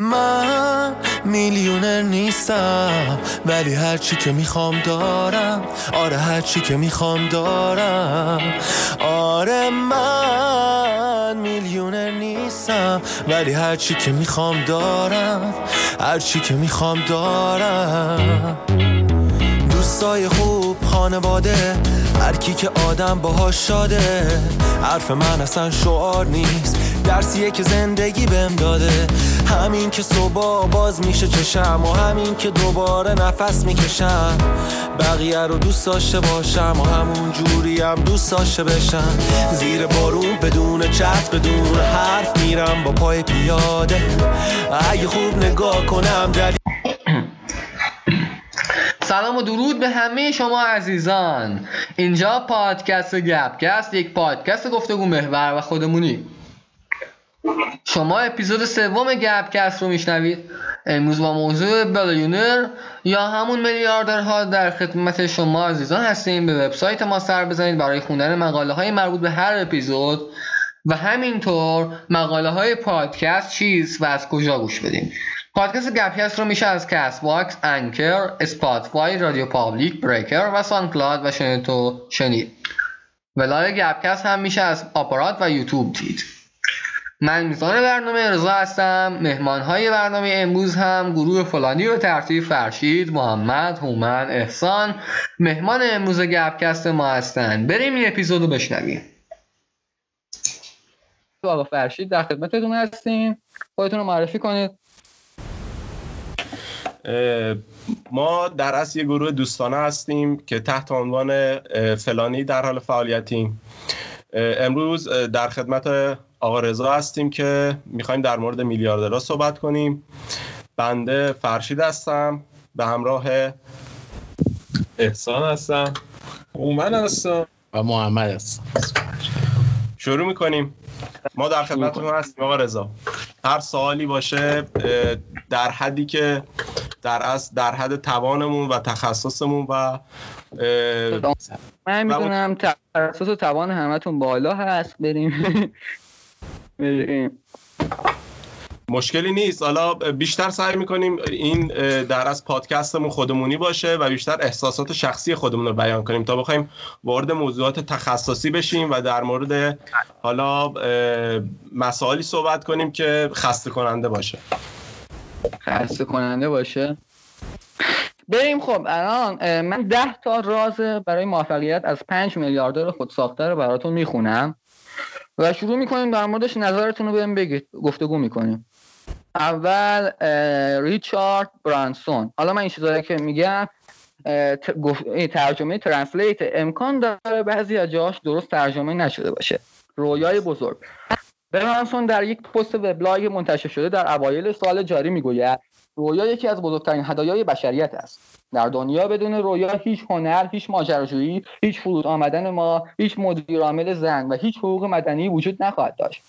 من میلیونر نیستم ولی هرچی که می‌خوام دارم. آره هرچی که می‌خوام دارم. آره من میلیونر نیستم ولی هرچی که می‌خوام دارم. هرچی که می‌خوام دارم. دوستای خوب خانواده هر کی که آدم باهاش شاده. حرف من اصلا شعار نیست. درسیه که زندگی بهم داده. همین که صبح باز میشه چشم و همین که دوباره نفس می‌کشم. بقیه رو دوست داشته باشم و همون جوری هم دوست داشته بشم. زیر بارون بدون چت بدون حرف میرم با پای پیاده. اگه خوب نگاه کنم دلیل سلام و درود به همه شما عزیزان. اینجا پادکست گپکست یک پادکست گفتگو محور و خودمونی. شما اپیزود سوم گپکست رو میشنوید. امروز با موضوع billionaire یا همون میلیاردرها در خدمت شما عزیزان هستیم. به وبسایت ما سر بزنید برای خوندن مقاله های مربوط به هر اپیزود. و همینطور مقاله های پادکست چیست و از کجا گوش بدیم. پادکست گپکست رو میشه از Castbox، Anchor، Spotify، RadioPublic، Breaker و SoundCloud و شنید تو شنید. ولای گپکست هم میشه از آپارات و یوتیوب دید. من میزان برنامه رضا هستم مهمان های برنامه امروز هم گروه فلانی رو ترتیب فرشید محمد هومن احسان. مهمان امروز گپکست ما هستن. بریم این اپیزود رو بشنویم. آقا فرشید در خدمتتون هستیم. خودتون رو معرفی کنید. ما در اصل یه گروه دوستانه هستیم که تحت عنوان فلانی در حال فعالیتیم. امروز در خدمت آقا رضا هستیم که می‌خوایم در مورد میلیاردرها صحبت کنیم. بنده فرشید هستم به همراه احسان هستم. اومن هستم. و محمد هستم. شروع می‌کنیم. ما در خدمتتون هستیم آقا رضا. هر سوالی باشه در حدی که در از در حد توانمون و تخصصمون و من می‌دونم تخصص و توان همتون بالا هست بریم. بریم. مشکلی نیست. حالا بیشتر سعی می‌کنیم این در از پادکستمون خودمونی باشه و بیشتر احساسات شخصی خودمون رو بیان کنیم تا بخوایم وارد موضوعات تخصصی بشیم و در مورد حالا مسائلی صحبت کنیم که خسته کننده باشه. خسته کننده باشه. بریم خب الان من ده تا راز برای موفقیت از پنج میلیاردر خود ساخته رو براتون می‌خونم و شروع می‌کنیم در موردش نظرتون رو بهم بگید. گفتگو می‌کنیم. اول ریچارد برانسون. حالا من این چیزایی که میگم ترجمه ترنسلیت امکان داره بعضی از جاهاش درست ترجمه نشده باشه. رویای بزرگ. برانسون در یک پست وبلاگ منتشر شده در اوایل سال جاری می‌گوید رویا یکی از بزرگترین هدایای بشریت است. در دنیا بدون رویا هیچ هنر هیچ ماجراجویی هیچ فرود آمدن ما هیچ مدیر عامل زن و هیچ حقوق مدنی وجود نخواهد داشت.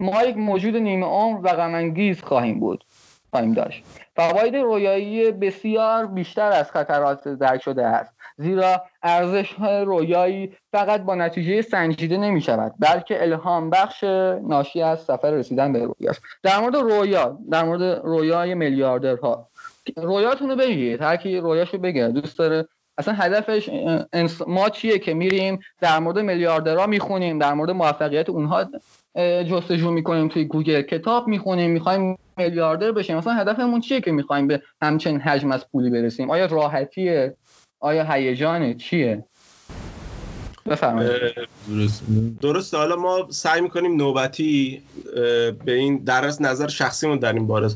ما یک موجود نیمه عمر و غمانگیز خواهیم بود. خواهیم داشت. فواید رویایی بسیار بیشتر از خطرات درک شده است. زیرا ارزش رویایی فقط با نتیجه سنجیده نمی شود بلکه الهام بخش ناشی از سفر رسیدن به رویاست در مورد رویا در مورد رویای میلیاردرها رویاتون رو بگید هر کی رویاشو بگه دوست داره. اصلا هدفش ما چیه که میریم در مورد میلیاردرها می‌خونیم در مورد موفقیت اونها جستجو می‌کنیم توی گوگل کتاب می‌خونیم می‌خوایم میلیاردر بشیم. مثلا هدفمون چیه که می‌خوایم به همچین حجم از پولی برسیم؟ آیا راحتیه؟ آیا هیجانه؟ چیه؟ بفرمایید. درسته. حالا ما سعی می‌کنیم نوبتی به این در از نظر شخصیمون در این باره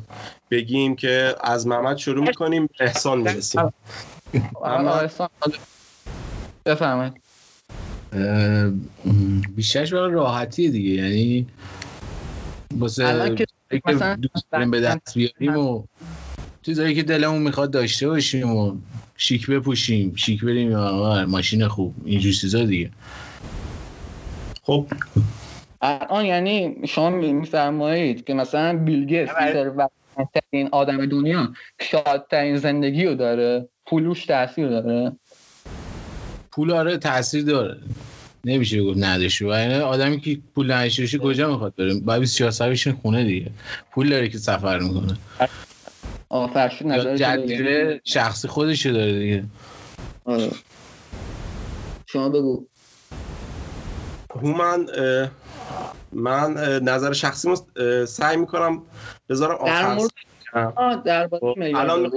بگیم که از محمد شروع می‌کنیم احسان می‌رسیم. بفرمایید. بیشترش برای راحتی دیگه. یعنی واسه دوست به دست بیاریم و چیزایی که دلمون می‌خواد داشته باشیم و شیک بپوشیم شیک بریم ماشین خوب اینجور چیزا دیگه. خب. الان یعنی شما میفرمایید که مثلا بیل این آدم دنیا شادترین زندگی رو داره پولوش تاثیر داره. پول آره تاثیر داره. نمیشه گفت نداشته و یعنی آدمی که پول نداشته کجا می‌خواد بره؟ باید 24 ساعت بشین خونه دیگه. پول داره که سفر می‌کنه. فرشید نظر جدیره شخصی خودشو داره دیگه. آره. شما بگو. هومن من نظر شخصی سعی می‌کنم بذارم آخر. در در خب، الان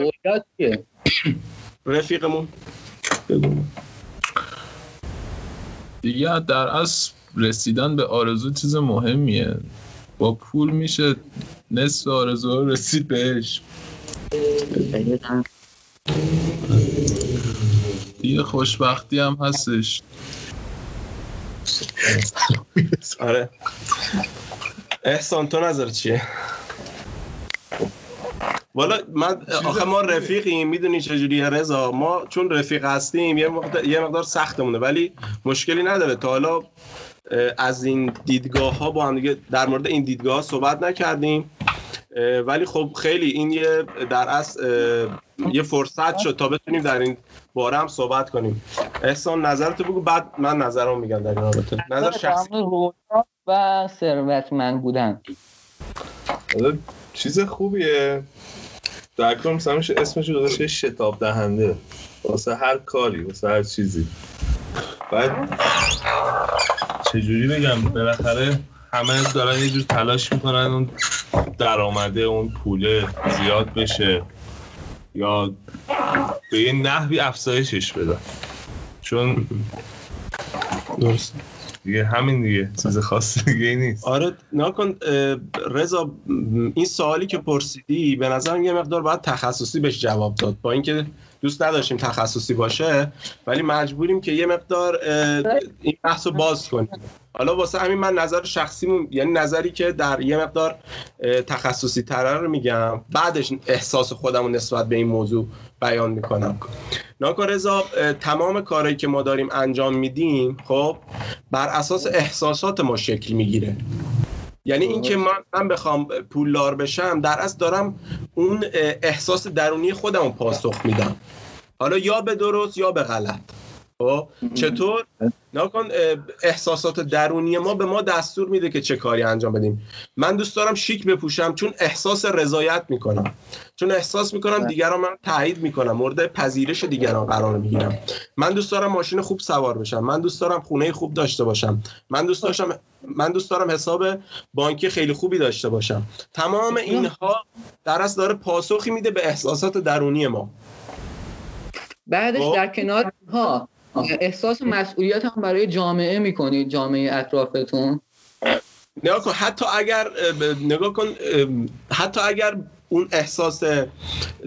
رفیقمون. بگو دیگه در اصل رسیدن به آرزو چیز مهمیه. با پول میشه نصف آرزو رسید بهش. دیگه خوشبختی هم هستش. آره. احسان تو نظر چیه؟ والا من آخه ما رفیقیم می‌دونی چجوریه رضا؟ ما چون رفیق هستیم یه مقدار, یه مقدار سختمونه ولی مشکلی نداره. تا حالا از این دیدگاه ها با هم دیگه در مورد این دیدگاه ها صحبت نکردیم. ولی خب خیلی این یه در اصل یه فرصت شد تا بتونیم در این باره هم صحبت کنیم. احسان نظرتو بگو. بعد من نظرم میگم در این رابطه. نظر شخصی. و ثروتمند بودن. چیز خوبیه. در کار مثلا اسمش گذاشته شتاب دهنده. واسه هر کاری واسه هر چیزی. بعد چجوری بگم؟ بالاخره همه دارن یه جور تلاش می‌کنن اون درآمده اون پوله زیاد بشه یا به یه نحوی افزایشش بدن چون درست. دیگه همین دیگه چیز خاصی دیگه نیست. آره نکن رضا این سوالی که پرسیدی به نظرم یه مقدار باید تخصصی بهش جواب داد با اینکه دوست نداشتیم تخصصی باشه ولی مجبوریم که یه مقدار این بحث رو باز کنیم. حالا واسه همین من نظر شخصیمون یعنی نظری که در یه مقدار تخصصی تره رو میگم. بعدش احساس خودمون نسبت به این موضوع بیان می‌کنم. ناکا رضا تمام کارهایی که ما داریم انجام میدیم خب بر اساس احساسات ما شکل می‌گیره. یعنی اینکه من من بخوام پولدار بشم در اصل دارم اون احساس درونی خودم پاسخ میدم. حالا یا به درست یا به غلط. خب چطور؟ نکن احساسات درونی ما به ما دستور میده که چه کاری انجام بدیم. من دوست دارم شیک بپوشم چون احساس رضایت می‌کنم. چون احساس می‌کنم بله. دیگران من تایید می‌کنم مورد پذیرش دیگران قرار می‌گیرم. من دوست دارم ماشین خوب سوار بشم. من دوست دارم خونه خوب داشته باشم. من دوست داشتم من دوست دارم حساب بانکی خیلی خوبی داشته باشم. تمام اینها در اصل داره پاسخی میده به احساسات درونی ما. بعدش خب؟ در کنار ها. احساس مسئولیت هم برای جامعه می‌کنید جامعه اطرافتون. نگاه کن حتی اگر نگاه کن حتی اگر اون احساس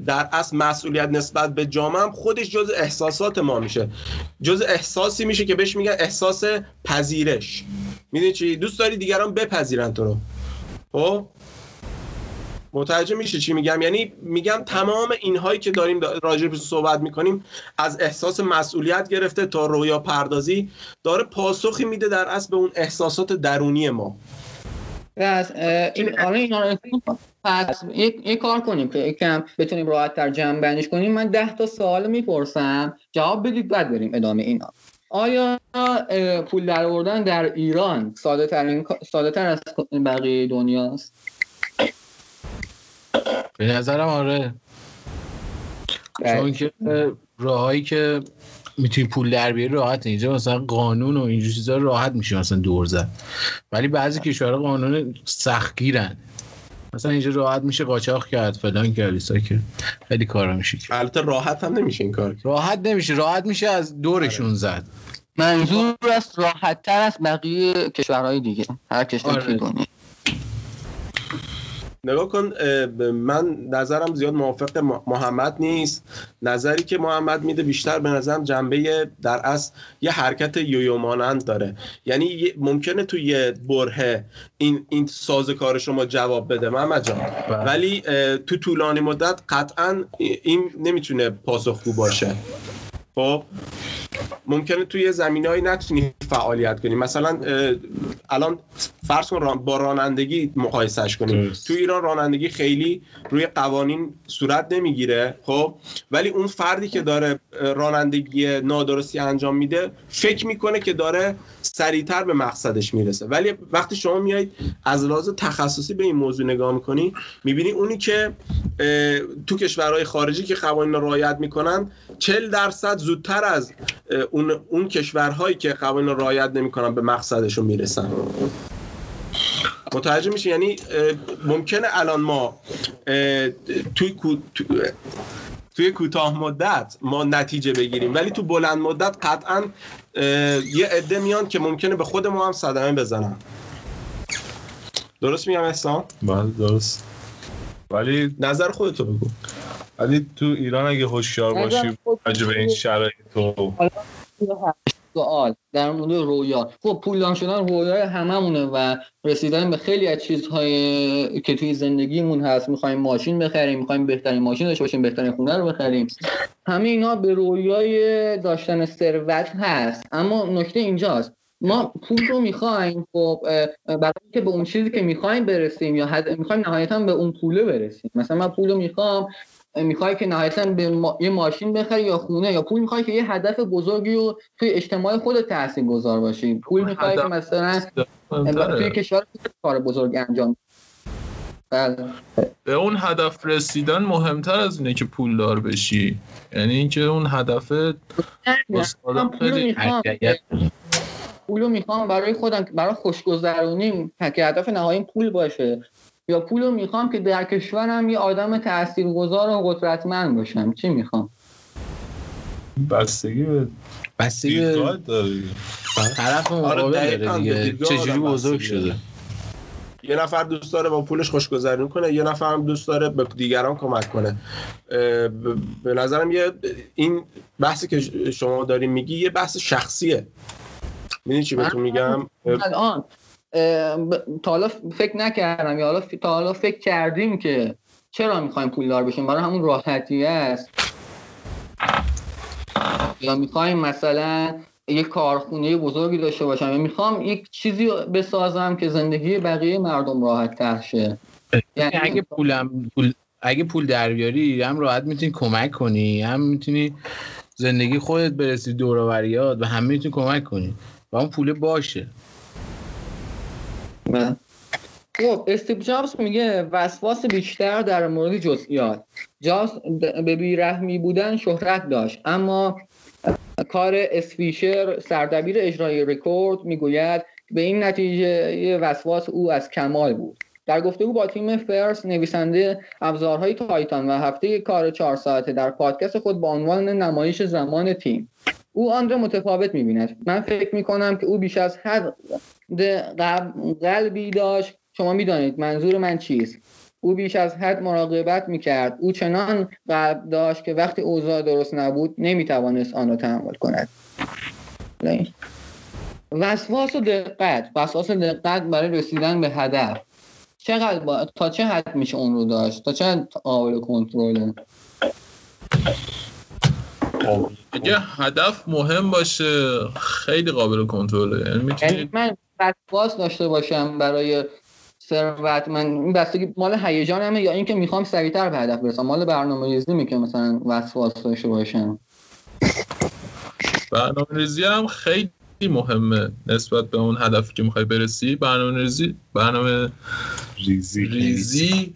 در اصل مسئولیت نسبت به جامعه هم خودش جز احساسات ما میشه. جز احساسی میشه که بهش میگن احساس پذیرش. می‌دونی چی؟ دوست داری دیگران بپذیرن تو رو. خب؟ متوجه میشه چی میگم. یعنی میگم تمام اینهایی که داریم راجع به صحبت می‌کنیم از احساس مسئولیت گرفته تا رویا پردازی داره پاسخی میده در اصل به اون احساسات درونی ما. پس یک کار کنیم که یکم بتونیم راحت تر جمع بندیش کنیم. من ده تا سوال می‌پرسم. جواب بدید بعد بریم ادامه اینا. آیا پول در آوردن در ایران ساده تر, ساده تر از بقیه دنیاست؟ به نظرم آره. بله. چون که راهایی که می‌تونی پول در بیاری راحت اینجا مثلا قانون و اینجور چیزا راحت میشه مثلا دور زد. ولی بعضی کشورها قانون سختگیرن. مثلا اینجا راحت میشه قاچاق کرد فلان کرد ایسا که خیلی کارا میشه البته راحت هم نمیشه این کار. راحت نمیشه. راحت میشه از دورشون آره. زد. منظور است راحت تر از بقیه کشورهای دیگه. هر کشوری آره. نگاه کن من نظرم زیاد موافق محمد نیست. نظری که محمد میده بیشتر به نظرم جنبه در اصل یه حرکت یویو مانند داره. یعنی ممکنه تو یه برهه این این ساز کار شما جواب بده محمد جان. بله. ولی تو طولانی مدت قطعا این نمی‌تونه پاسخگو باشه. خب؟ ممکنه توی زمینه‌ای نتونی فعالیت کنی. مثلا الان فرض کن با رانندگی مقایسش کنیم. تو ایران رانندگی خیلی روی قوانین صورت نمی‌گیره خب؟ ولی اون فردی که داره رانندگی نادرستی انجام میده فکر می‌کنه که داره سریعتر به مقصدش می‌رسه. ولی وقتی شما میایید از لحاظ تخصصی به این موضوع نگاه می‌کنی می‌بینی اونی که تو کشورهای خارجی که قوانین رو رعایت می‌کنن 40 درصد زودتر از اون, اون کشورهایی که قوانین رو رعایت نمی‌کنن به مقصدشون می‌رسن. متوجه میشه یعنی ممکنه الان ما توی توی کوتاه مدت ما نتیجه بگیریم ولی تو بلند مدت قطعا یه عده میان که ممکنه به خود ما هم صدمه بزنن. درست میگم احسان؟ بله درست. ولی نظر خودتو بگو. ولی تو ایران اگه هوشیار باشی راجع به این شرایط تو. سوال در مورد رویا خب پولدار شدن رویای هممونه و رسیدن به خیلی از چیزهای که توی زندگیمون هست. می‌خوایم ماشین بخریم می‌خوایم بهترین ماشین داشته باشیم بهترین خونه رو بخریم. همه اینا به رویای داشتن ثروت هست. اما نکته اینجاست. ما پول رو می‌خوایم خب برای اینکه به اون چیزی که می‌خوایم برسیم یا حد... می‌خوایم نهایتا به اون پوله برسیم. مثلا من پول رو می‌خوام می‌خوای که نهایتا به یه ماشین بخری یا خونه یا پول می‌خوای که یه هدف بزرگی رو توی اجتماع خودت تحصیل گذار باشی. پول می‌خوای که مثلا توی کشور کار بزرگ انجام بله. به اون هدف رسیدن مهمتر از اینه که پول دار بشی. یعنی اینکه اون هدف پولو می‌خوام. برای خودم برای خوشگذرونی که هدف نهایی پول باشه. یا پولو می‌خوام که در کشورم یه آدم تاثیرگذار و قدرتمند باشم. چی می‌خوام؟ بستگی به بستگی به طرف آره، مقابل داره دیگه. چجوری بزرگ شده؟ یه نفر دوست داره با پولش خوشگذرونی کنه یه نفر هم دوست داره به دیگران کمک کنه. به نظرم یه این بحثی که شما داریم میگی یه بحث شخصیه. می‌دونی چی بهتون میگم؟ الان تا حالا فکر نکردم یا حالا تا حالا فکر کردیم که چرا می‌خوایم پولدار بشیم؟ برای همون راحتی است. یا می‌خوایم مثلا یک کارخونه بزرگی داشته باشم. یا می‌خوام یک چیزی بسازم که زندگی بقیه مردم راحت تر شه. یعنی اگه پولم پول اگه پول در بیاری هم راحت می‌تونی کمک کنی هم می‌تونی زندگی خودت برسی دور و همه می‌تونی کمک کنی. و اون پول باشه. خب استیو جابز میگه وسواس بیشتر در مورد جزئیات. جابز به بیرحمی بودن شهرت داشت اما کار اسفیشر سردبیر اجرای رکورد می‌گوید به این نتیجه وسواس او از کمال بود. در گفتگو با تیم فرس نویسنده ابزارهای تایتان و هفته کار چهار ساعته در پادکست خود با عنوان نمایش زمان تیم. او آن را متفاوت می‌بیند. من فکر می‌کنم که او بیش از حد قلبی داشت. شما می‌دانید منظور من چیست. او بیش از حد مراقبت می‌کرد. او چنان قلب داشت که وقتی اوضاع درست نبود نمی‌توانست آن را تحمل کند. وسواس و دقت. وسواس دقت برای رسیدن به هدف. چقدر با... تا چه حد میشه اون رو داشت؟ تا چه قابل کنترل؟ اگه هدف مهم باشه. خیلی قابل کنترله. یعنی یعنی من وسواس داشته باشم برای ثروت من این بستگی مال هیجان همه یا اینکه می‌خوام سریعتر به هدف برسم؟ مال برنامه ریزی می که مثلا وسواس داشته باشم. برنامه ریزی هم خیلی مهمه نسبت به اون هدفی که می‌خوای برسی. برنامه ریزی برنامه ریزی ریزی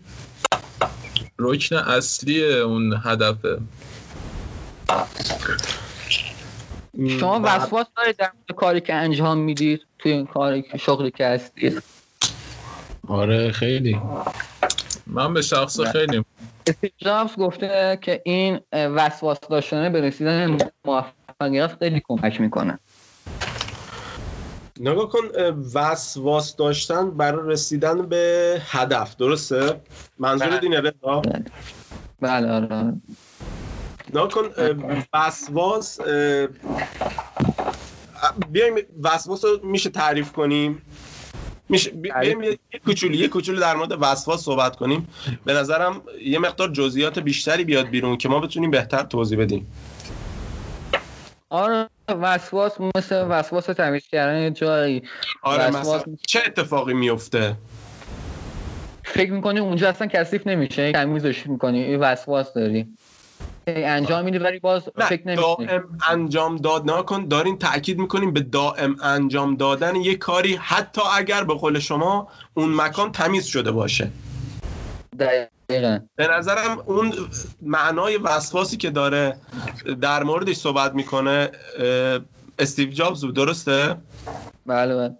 رکن اصلی اون هدفه. شما وسواس دارید در کاری که انجام می‌دید؟ توی این کاری که شغلی که هستید آره خیلی من به شخص بله. خیلی جابز گفته که این وسواس داشتنه به رسیدن موفقیت خیلی کمک می‌کنه نگاه کن وسواس داشتن برای رسیدن به هدف درسته؟ منظور بله. دینه رضا؟ بله آره نکن وسواس بیایم وسواس رو میشه تعریف کنیم؟ میشه بیایم یه کوچولی یه کوچولو در مورد وسواس صحبت کنیم. به نظرم یه مقدار جزئیات بیشتری بیاد بیرون که ما بتونیم بهتر توضیح بدیم. آره وسواس مثل وسواس تمیز کردن جایی. آره مثلا چه اتفاقی میفته؟ فکر می‌کنی اونجا اصلا کثیف نمیشه؟ تمیزش می‌کنی وسواس داری. انجام میدی ولی باز فکر نمی‌کنی. دائم انجام داد نکن دارین تاکید می‌کنیم به دائم انجام دادن یه کاری حتی اگر به قول شما اون مکان تمیز شده باشه. دقیقا. به نظرم اون معنای وسواسی که داره در موردش صحبت می‌کنه استیو جابز بود درسته؟ بله بله.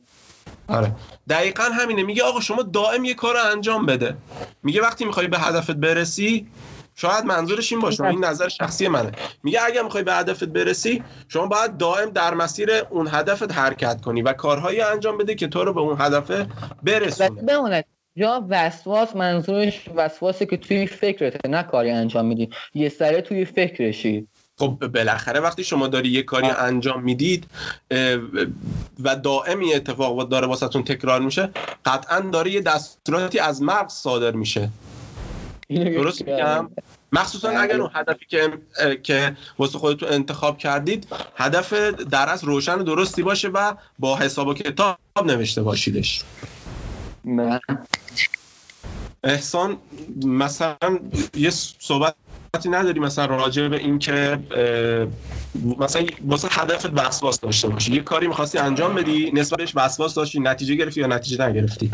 آره. دقیقا همینه میگه آقا شما دائم یه کار انجام بده. میگه وقتی می‌خوای به هدفت برسی شاید منظورش این باشه این نظر شخصی منه. میگه اگر می‌خوای به هدفت برسی شما باید دائم در مسیر اون هدفت حرکت کنی و کارهایی انجام بده که تو رو به اون هدف برسونه. بمونه. یا وسواس منظورش وسواسی که توی فکرته نه کاری انجام میدی. یه سره توی فکرشی. خب بالاخره وقتی شما داری یه کاری انجام می‌دید و دائم این اتفاق داره واسهتون تکرار میشه قطعا داره یه دستوراتی از مغز صادر میشه. درست میگم؟ مخصوصا بله. اگر اون هدفی که که واسه خودتون انتخاب کردید هدف در از روشن و درستی باشه و با حساب و کتاب نوشته باشیدش. بله. احسان مثلا یه صحبت نداری مثلا راجع به این که مثلا واسه هدفت وسواس داشته باشی. یه کاری می‌خواستی انجام بدی نسبتش وسواس داشتی نتیجه گرفتی یا نتیجه نگرفتی؟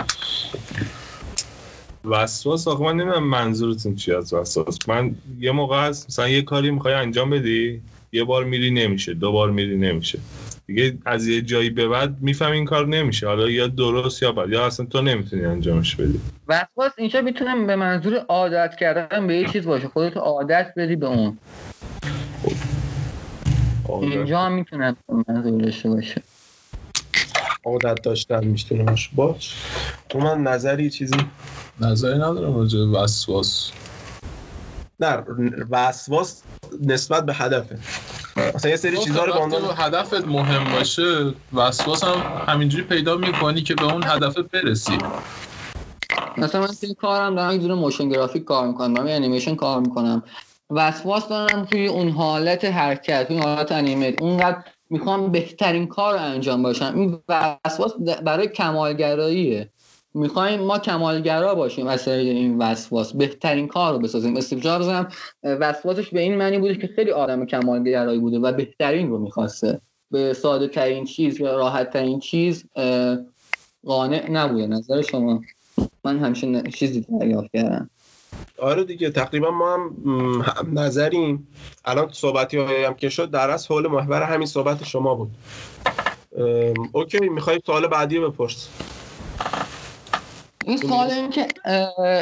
وسواس آخه من نمی‌دونم منظورتون چی از وسواس. من یه موقع هست مثلا یه کاری می‌خوای انجام بدی یه بار میری نمیشه دو بار میری نمیشه. دیگه از یه جایی به بعد میفهم این کار نمیشه. حالا یا درست یا بد یا اصلا تو نمی‌تونی انجامش بدی. وسواس اینجا می‌تونم به منظور عادت کردن به یه چیز باشه. خودت عادت بدی به اون. اینجا هم می‌تونم منظور داشته باشه عادت داشتن می‌تونه باشه باش. تو من نظری چیزی نظری ندارم راجع وسواس. نه وسواس نسبت به هدفه. مثلا یه سری چیزا رو به هدفت مهم باشه وسواس هم همینجوری پیدا می‌کنی که به اون هدفت برسی. مثلا من توی کارم دارم یه motion graphic کار می‌کنم دارم انیمیشن کار می‌کنم. وسواس دارم توی اون حالت حرکت توی حالت animate اونقدر می‌خوام بهترین کار رو انجام بدم. این وسواس برای کمالگراییه. می‌خوایم ما کمالگرا باشیم از طریق این وسواس. بهترین کار رو بسازیم. استیو جابز هم وسواسش به این معنی بوده که خیلی آدم کمالگرایی بوده و بهترین رو می‌خواسته. به ساده ترین چیز یا راحت ترین چیز قانع نبوده. نظر شما؟ من همیشه چیزی دریافت کردم. آره دیگه. تقریبا ما هم نظریم. الان صحبتی هم که شد در از حول محور همین صحبت شما بود. اوکی. می‌خوای سوال بعدی بپرس. این سوال این که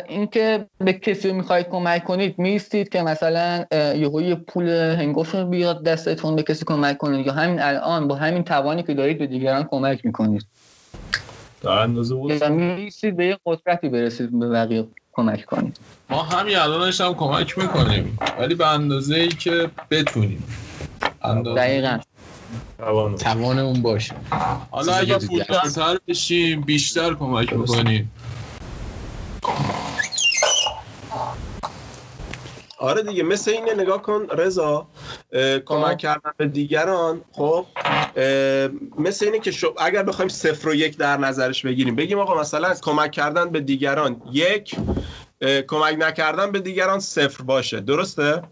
این که به کسی می‌خواید کمک کنید میستید که مثلا یه پول هنگوش بیاد دستتون به کسی کمک کنید یا همین الان با همین توانی که دارید به دیگران کمک می‌کنید. در اندازه بود میستید به یه قدرتی برسید به بقیه کمک کنید. ما همین الانش هم کمک می‌کنیم ولی به اندازه ای که بتونیم. اندازه. دقیقا. توان. اون باشه. حالا اگه پولدارتر بشیم بیشتر کمک می‌کنیم. آره دیگه مثل اینه نگاه کن رضا کمک خب. کردن به دیگران خب مثل اینه که اگر بخوایم صفر و یک در نظرش بگیریم بگیم آقا مثلا کمک کردن به دیگران یک کمک نکردن به دیگران صفر باشه درسته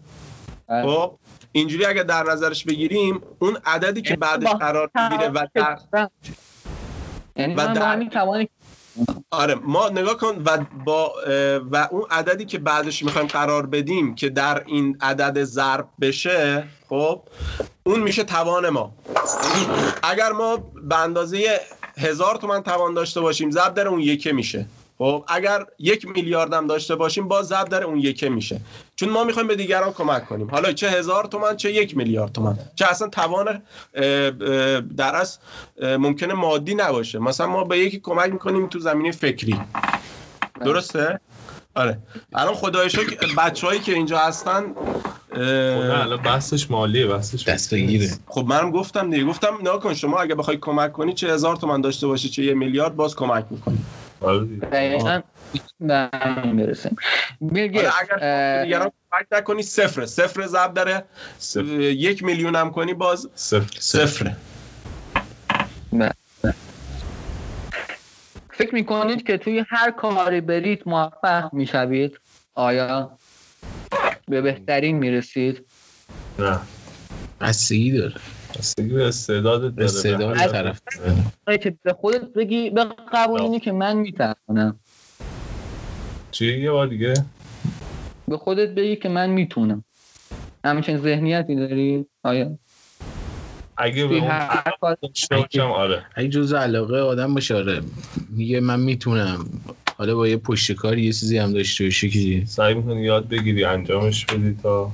بله. خب اینجوری اگر در نظرش بگیریم اون عددی که بعدش قرار می‌گیره و در یعنی و در... آره ما نگاه کن و با و اون عددی که بعدش می‌خوایم قرار بدیم که در این عدد ضرب بشه خب اون میشه توان ما. اگر ما به اندازه هزار تومن توان داشته باشیم ضرب در اون یکه میشه. خب اگر یک میلیاردم داشته باشیم باز ضرب در اون یکه میشه. چون ما می‌خوایم به دیگران کمک کنیم. حالا چه هزار تومن چه یک میلیارد تومن چه اصلا توان در از ممکنه مادی نباشه. مثلا ما به یکی کمک می‌کنیم تو زمینه فکری. درسته؟ آره. الان خدای شکر بچه‌هایی که اینجا هستن الان بحثش مالیه بحثش دست بگیره. خب منم گفتم دیگه. گفتم نکن شما اگه بخوای کمک کنی چه هزار تومن داشته باشی چه یه میلیارد باز کمک می‌کنی. دقیقا به همین برسیم بیل اگر فکر نکنی صفره. صفر ضرب داره. یک میلیون هم کنی باز. صفر. صفره. فکر می‌کنید که توی هر کاری برید موفق می‌شوید؟ آیا؟ به بهترین می‌رسید؟ نه. بستگی داره. بستگی به استعدادت داره استعداد طرف. که به خودت بگی به قبولینی که من می‌تونم چی؟ یه بار دیگه. به خودت بگی که من می‌تونم. همچین ذهنیتی داری؟ آیا؟ اگه به اون آره. اگه جز علاقه آدم باشه آره. میگه من می‌تونم. حالا با یه پشت کار یه چیزی هم داشته باشه که سعی می‌کنی یاد بگیری انجامش بدی تا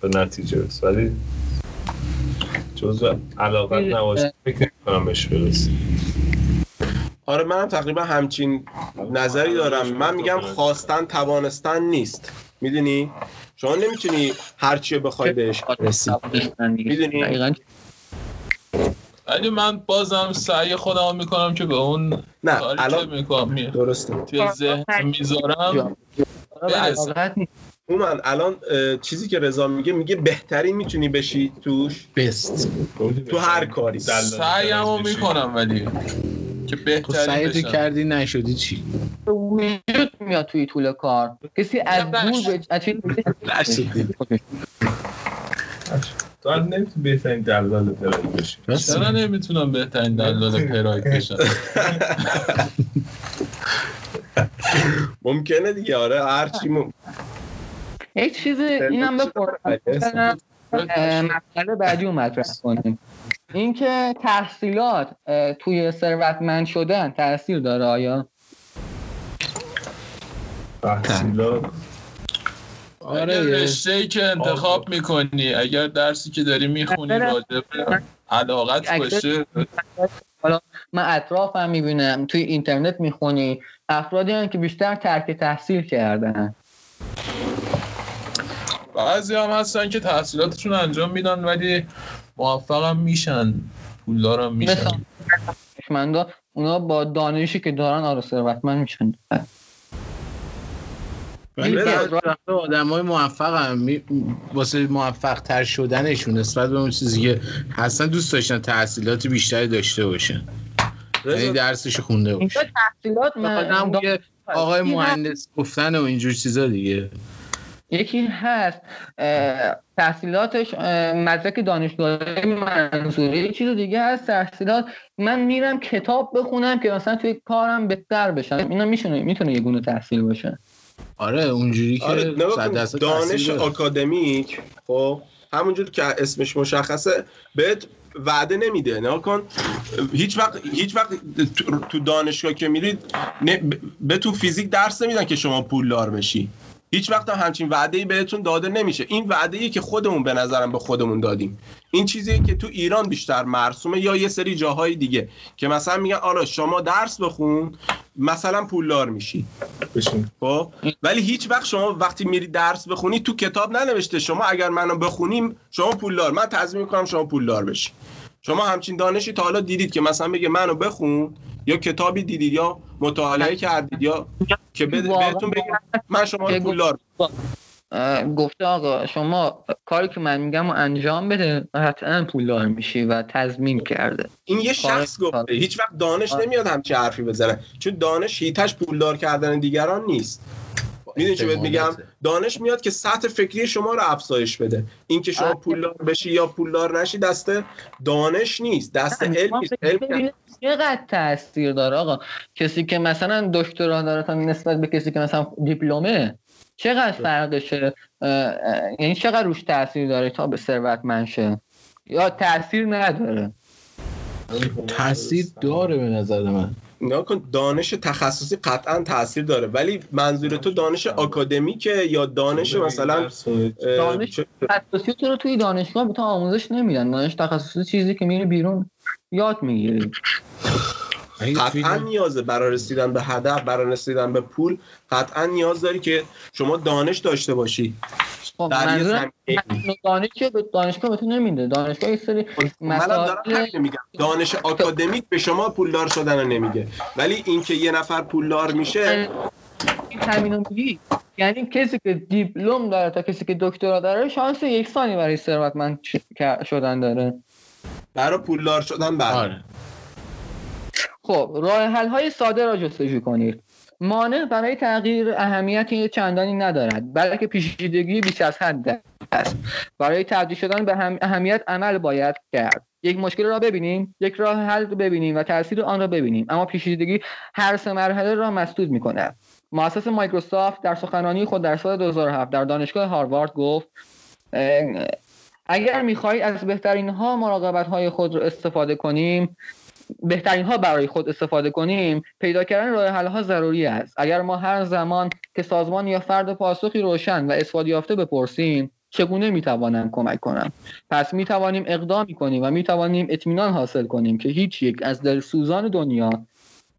به نتیجه برسی. ولی جز علاقت نباشه فکر نکنم بهش برسی آره منم تقریبا همچین نظری دارم. من میگم خواستن توانستن نیست. می‌دونی؟ شما نمی‌تونی هر چی بخوای بهش برسی. می‌دونی؟ ولی من بازم سعی خودم می‌کنم که به اون نه الان می‌کنم می... درسته. توی ذهن می‌ذارم. به من الان چیزی که رضا میگه میگه بهترین می‌تونی بشی توش بست تو هر کاری. سعیمو می‌کنم ولی که بهترین سعیتو بشم. کردی نشدی چی؟ وجود میاد توی طول کار. کسی از دور به تو الان نمی‌تونی بهترین دلال پراید بشی. چرا نمی‌تونم بهترین دلال پراید بشم؟ ممکنه دیگه آره هر چی مم... یک چیز اینم بپرسم. مسئله بعدی رو مطرح کنیم. اینکه تحصیلات توی ثروتمند شدن تاثیر داره آیا؟ تحصیلات؟ آره آره یه- رشته ای که انتخاب می‌کنی اگر درسی که داری می‌خونی اکثر- راجع به علاقت باشه. من اطرافم می‌بینم توی اینترنت می‌خونی. افرادی هستن که بیشتر ترک تحصیل کردن. بعضی هم هستن که تحصیلاتشون انجام میدن ولی موفقم میشن. پولدارم میشن. دانشمندا اونا با دانشی که دارن آره ثروتمند میشن. ولی آدم های موفق هم می... واسه موفق تر شدنشون نسبت به اون چیزی که هستن دوست داشتن تحصیلات بیشتری داشته باشن. یعنی درسش خونده باشه تحصیلات من آقای مهندس گفتن و اینجور چیزا دیگه. یکی هست تحصیلاتش مدرک دانشگاهی منظوره یه چیز دیگه هست تحصیلات من میرم کتاب بخونم که مثلا توی کارم بهتر بشم. اینا میشونه می‌تونه یه گونه تحصیل باشه. آره اونجوری که آره دانش داره. آکادمیک خب همونجور که اسمش مشخصه بهت وعده نمیده. نه کن هیچ وقت هیچ وقت تو- دانشگاه که میرید به تو فیزیک درس نمیدن که شما پولدار بشی. هیچ وقت هم همچین وعده بهتون داده نمیشه. این وعده ای که خودمون به نظرم به خودمون دادیم. این چیزی که تو ایران بیشتر مرسومه یا یه سری جاهای دیگه که مثلا میگن آره شما درس بخون مثلا پولدار میشی. خب؟ ولی هیچ وقت شما وقتی میری درس بخونی تو کتاب ننوشته شما اگر منو بخونیم شما پولدار. من تضمین می‌کنم شما پولدار بشی. شما همچین دانشی تا حالا دیدید که مثلا بگه منو بخون یا کتابی دیدید یا مطالعه کردید یا که بهتون بگه من شما رو پولدار گفته آقا شما کاری که من میگم رو انجام بده حتما پولدار میشی و تضمین کرده. این یه شخص گفته هیچ وقت دانش آه. نمیاد همچی حرفی بزنه. چون دانش هیتش پولدار کردن دیگران نیست. می‌دونی چه بهت میگم. دانش میاد که سطح فکری شما رو افزایش بده. اینکه شما آه. پولدار بشی یا پولدار نشی دست دانش نیست. دست علم نیست علم چقدر تاثیر داره آقا؟ کسی که مثلا دکترا داره تا نسبت به کسی که مثلا دیپلمه چقدر فرقشه اه، اه، یعنی چقدر روش تاثیر داره تا به ثروتمند شه یا تاثیر نداره؟ تاثیر داره به نظر من. نگاه کن دانش تخصصی قطعا تاثیر داره ولی منظور تو دانش آکادمیکه یا دانش مثلا دانش تخصصی تو رو توی دانشگاه به تو آموزش نمیدن. دانش تخصصی چیزی که میری بیرون یاد می‌گیری. قطعا فیلم- نیازه برای رسیدن به هدف برای رسیدن به پول قطعا نیاز داری که شما دانش داشته باشی. خب دانشگاه به دانشگاه بهتون نمیده. دانشگاه یه سری خب، میگم دانش آکادمیک به شما پولدار شدن رو نمیگه ولی اینکه یه نفر پولدار میشه همینو میگی. یعنی کسی که دیپلم داره تا کسی که دکترا داره شانس یکسانی برای ثروتمند شدن داره. برای پولدار شدن بله. آره. خب راه حل های ساده را جستجو کنید. مانع برای تغییر اهمیتی چندانی ندارد بلکه پیچیدگی بیش از حد است. برای تبدیل شدن به اهمیت عمل باید کرد. یک مشکل را ببینیم یک راه حل ببینیم و تاثیر آن را ببینیم. اما پیچیدگی هر سه مرحله را مسدود می کند مؤسس مایکروسافت در سخنرانی خود در سال 2007 در دانشگاه هاروارد گفت اگر می‌خواهید از بهترین ها مراقبت های خود را استفاده کنیم بهترین ها برای خود استفاده کنیم پیدا کردن راه حل ها ضروری است. اگر ما هر زمان که سازمان یا فرد پاسخی روشن و استفاده یافته بپرسیم چگونه می‌توانم کمک کنم؟ پس می‌توانیم اقدامی کنیم و می‌توانیم اطمینان حاصل کنیم که هیچ یک از دلسوزان دنیا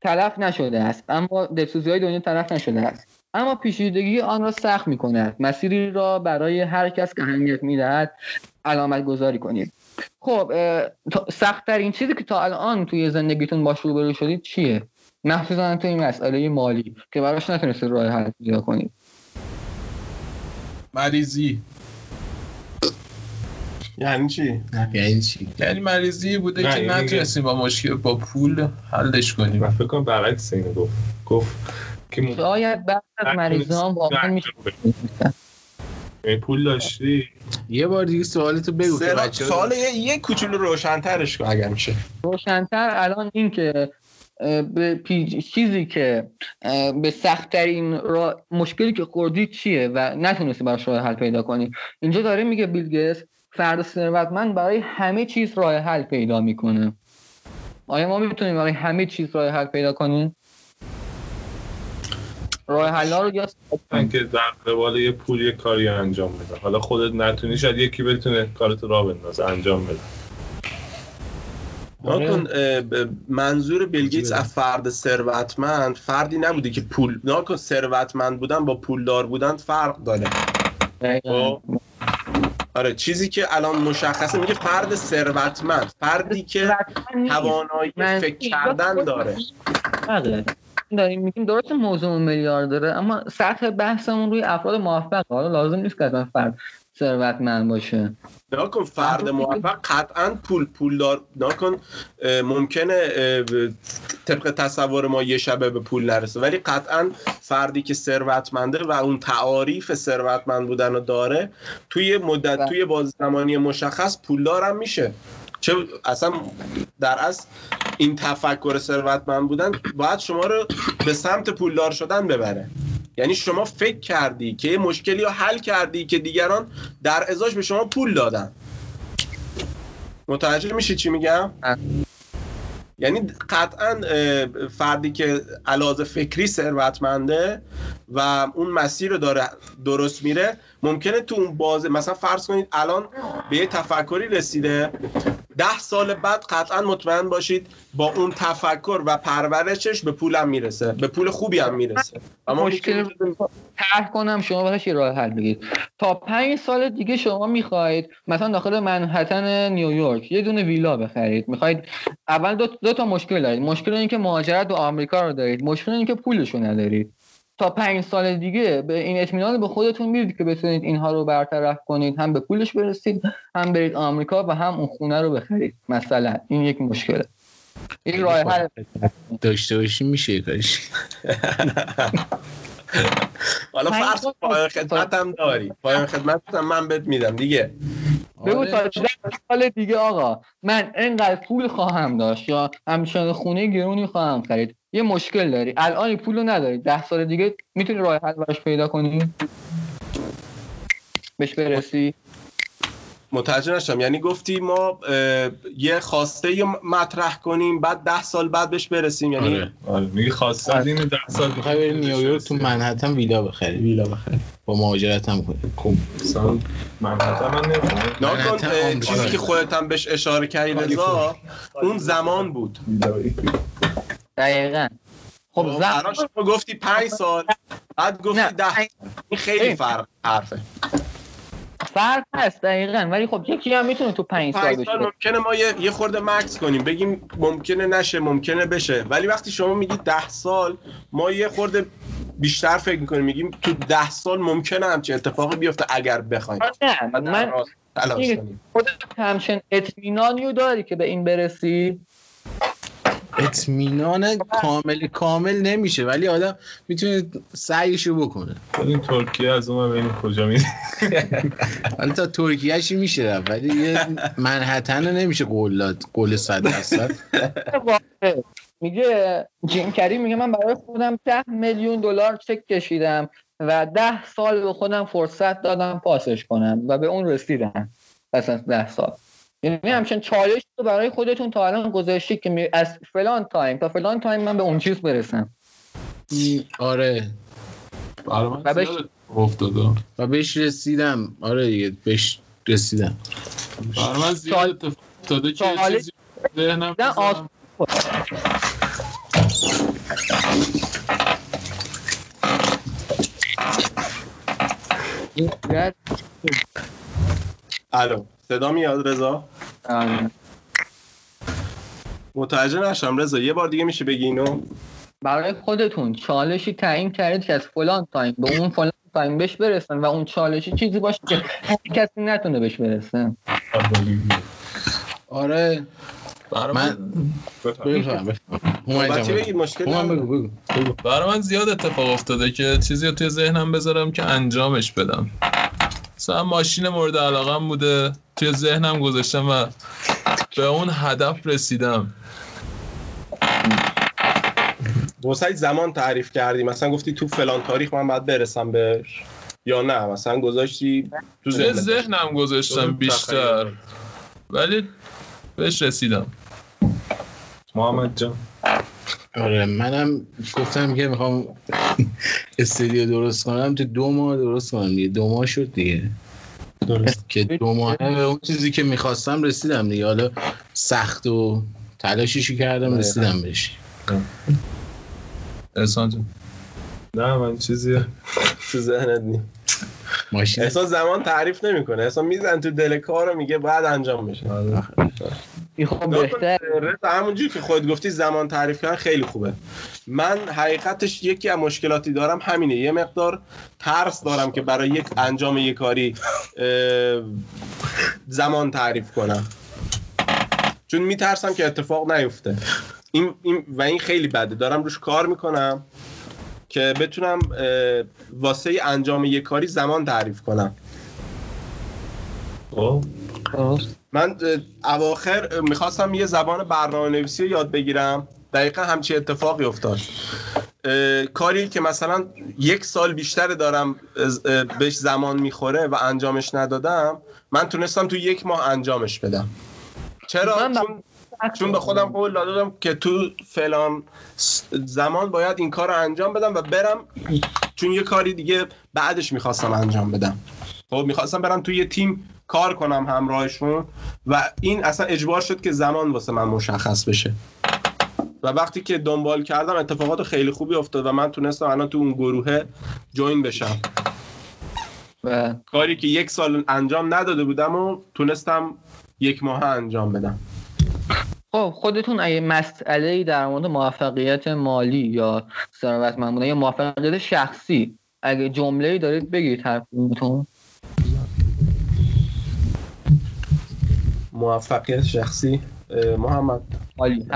تلف نشده است اما دلسوزی های دنیا تلف نشده است. اما پیچیدگی آن را سخت می کند مسیری را برای هر کس که اهمیت می‌دهد علامت گذاری کنید. خب این چیزی که تا الان توی زندگیتون باش روبرو شدید چیه؟ مخصوصا توی این مسئله مالی که براش نتونستید راه حل پیدا کنید مریضی. یعنی چی؟ یعنی چی؟ یعنی مریضی بوده که یعنی نتونستیم با مشکل با پول حلش کنیم من فکر کنم برعکس اینو گفت. گفت که شاید بعد از مریضان واقعا میشه پول داشتی؟ یه بار دیگه سوالتو بگو که بچه سوال یه, یه کوچولو روشنترش کن اگر میشه. روشنتر الان این که به چیزی که به سختترین را مشکلی که خوردی چیه و نتونستی براش راه حل پیدا کنی؟ اینجا داره میگه بیلگس فرد ثروتمند برای همه چیز راه حل پیدا می‌کنه. آیا ما می‌تونیم برای همه چیز راه حل پیدا کنیم؟ راه حل رو یا که در قبال یه پول یه کاری انجام بده حالا خودت نتونی شاید یکی بتونه کارت را بندازه انجام بده. ناکن منظور بیلگیتس از فرد ثروتمند فردی نبوده که پول ناکن ثروتمند بودن با پولدار بودن فرق داره. خب؟ آره چیزی که الان مشخصه میگه فرد ثروتمند فردی که توانایی فکر کردن داره. بله. داریم میگیم درست موضوع میلیارد داره اما سطح بحثمون روی افراد موفق. حالا لازم نیست که فرد ثروتمند باشه. نکن فرد موفق قطعا پول پولدار نکن ممکنه طبق تصور ما یه شبه به پول نرسه ولی قطعا فردی که ثروتمنده و اون تعاریف ثروتمند بودن رو داره توی مدت توی باز زمانی مشخص پولدار هم میشه. چه اصلا در اصل این تفکر ثروتمند بودن باید شما رو به سمت پولدار شدن ببره. یعنی شما فکر کردی که یه مشکلی رو حل کردی که دیگران در ازاش به شما پول دادن. متوجه میشی چی میگم؟ یعنی قطعا فردی که علاوه فکری ثروتمنده و اون مسیر رو داره درست میره ممکنه تو اون بازه مثلا فرض کنید الان به یه تفکری رسیده. ده سال بعد قطعا مطمئن باشید با اون تفکر و پرورشش به پولم می‌رسه. به پول خوبی هم می‌رسه. اما مشکل طرح کنم شما براش راه حل بگید. تا پنج سال دیگه شما می‌خواید مثلا داخل منحتن نیویورک یه دونه ویلا بخرید. می‌خواید اول دو, دو تا مشکل دارید. مشکل این که مهاجرت به آمریکا رو دارید. مشکل این که پولشو ندارید. تا پنج سال دیگه به این اطمینان به خودتون می‌دید که بتونید اینها رو برطرف کنید. هم به پولش برسید هم برید آمریکا و هم اون خونه رو بخرید. مثلا این یک مشکله. این راه حل. داشته باشی میشه کارش حالا فرض پایان خدمت هم داری. پایان خدمت هم من بهت میدم دیگه. بگو تا سال دیگه آقا. من اینقدر پول خواهم داشت یا همچنان خونه گرونی خواهم خرید. یه مشکل داری. الان پول رو نداری. ده سال دیگه می‌تونی راه حل براش پیدا کنی؟ بهش برسی؟ متوجه نشم یعنی گفتی ما یه خواسته مطرح کنیم بعد ده سال بعد بهش برسیم. یعنی آره, آره. میگه خواسته آره. ده سال می‌خوای بری نیویورک تو منحتن ویلا بخری ویلا بخری با مهاجرت هم کنی خب منحتن من نمی‌دونم. چیزی که خودت هم بهش اشاره کردی رضا اون زمان بود. دقیقا. خب, خب، زمان شما گفتی پنج سال بعد گفتی ده این خیلی فرق حرفه فرق هست دقیقا ولی خب یکی هم می‌تونه تو پنج سال بشه. ممکنه ما یه, یه خورده مکس کنیم بگیم ممکنه نشه ممکنه بشه. ولی وقتی شما میگید ده سال ما یه خورده بیشتر فکر می‌کنیم. میگیم تو ده سال ممکنه همچه اتفاقی بیفته اگر بخوایم. نه من خودت همچین اطمینانی داری که به این برسی؟ اطمینان کامل کامل نمیشه. ولی آدم می‌تونه سعیشو بکنه. این ترکیه از اون ببینیم کجا میره؟ حالا تا ترکیهشی میشه ولی یه منحتن نمیشه قول داد قول صد درصد. میگه جیم کری میگه من برای خودم ده میلیون دلار چک کشیدم و ده سال به خودم فرصت دادم پاسش کنم و به اون رسیدم. پس از ده سال. یعنی همچنین چالش رو برای خودتون تا الان گذاشتی که از فلان time تا فلان time من به اون چیز برسم. آره. و بهش افتاده. و بهش رسیدم. آره دیگه بهش رسیدم. برای من زیاد افتاده. که چیزی ذهنم الو. صدا میاد رضا؟ آره. متوجه نشم رضا یه بار دیگه میشه بگی اینو؟ برای خودتون چالشی تعیین کردید که از فلان time به اون فلان تایم بهش برسن و اون چالشی چیزی باشه که کسی نتونه بهش برسه. آره. من برای من زیاد اتفاق افتاده که چیزی رو توی ذهنم بذارم که انجامش بدم. مثلا ماشین مورد علاقم بوده. توی ذهنم گذاشتم و به اون هدف رسیدم. واسه زمان تعریف کردی. مثلا گفتی تو فلان تاریخ من باید برسم بهش. یا نه؟ مثلا گذاشتی تو ذهنم گذاشتم بیشتر. ولی بهش رسیدم. محمد جان. آره منم گفتم که می‌خوام استودیو درست کنم تو دو ماه درست کنم دیگه. دو ماه شد دیگه. درست. که دو ماه. به اون چیزی که می‌خواستم رسیدم دیگه. حالا سخت و تلاشیشی کردم. رسیدم بهش. احسان جان نه من چیزی تو ذهنت نی ماشین. احسان زمان تعریف نمی‌کنه. احسان میزن تو دل کار میگه بعد انجام بشه. آره. خب بهتر. همونجوری که خود گفتی زمان تعریف کردن خیلی خوبه. من حقیقتش یکی از مشکلاتی دارم همینه. یه مقدار ترس دارم که برای یک انجام یک کاری زمان تعریف کنم. چون میترسم که اتفاق نیفته. این, این و این خیلی بده. دارم روش کار می‌کنم. که بتونم واسه انجام یک کاری زمان تعریف کنم. خب. من اواخر می‌خواستم یه زبان برنامه نویسی رو یاد بگیرم. دقیقا همچی اتفاقی افتاد. کاری که مثلا یک سال بیشتر دارم بهش زمان می‌خوره و انجامش ندادم من تونستم تو یک ماه انجامش بدم. چرا؟ چون, چون به خودم قول دادم که تو فلان زمان باید این کار رو انجام بدم و برم چون یه کاری دیگه بعدش می‌خواستم انجام بدم. خب می‌خواستم برم توی یه تیم کار کنم همراهشون و این اصلا اجبار شد که زمان واسه من مشخص بشه. و وقتی که دنبال کردم اتفاقات خیلی خوبی افتاد و من تونستم الان تو اون گروه جوین بشم. و کاری که یک سال انجام نداده بودم و تونستم یک ماه انجام بدم. خب خودتون اگه مسئله در مورد موفقیت مالی یا ثروتمند یا موفقیت شخصی اگه جمله دارید بگید حرفتون موفقیت شخصی محمد. عالی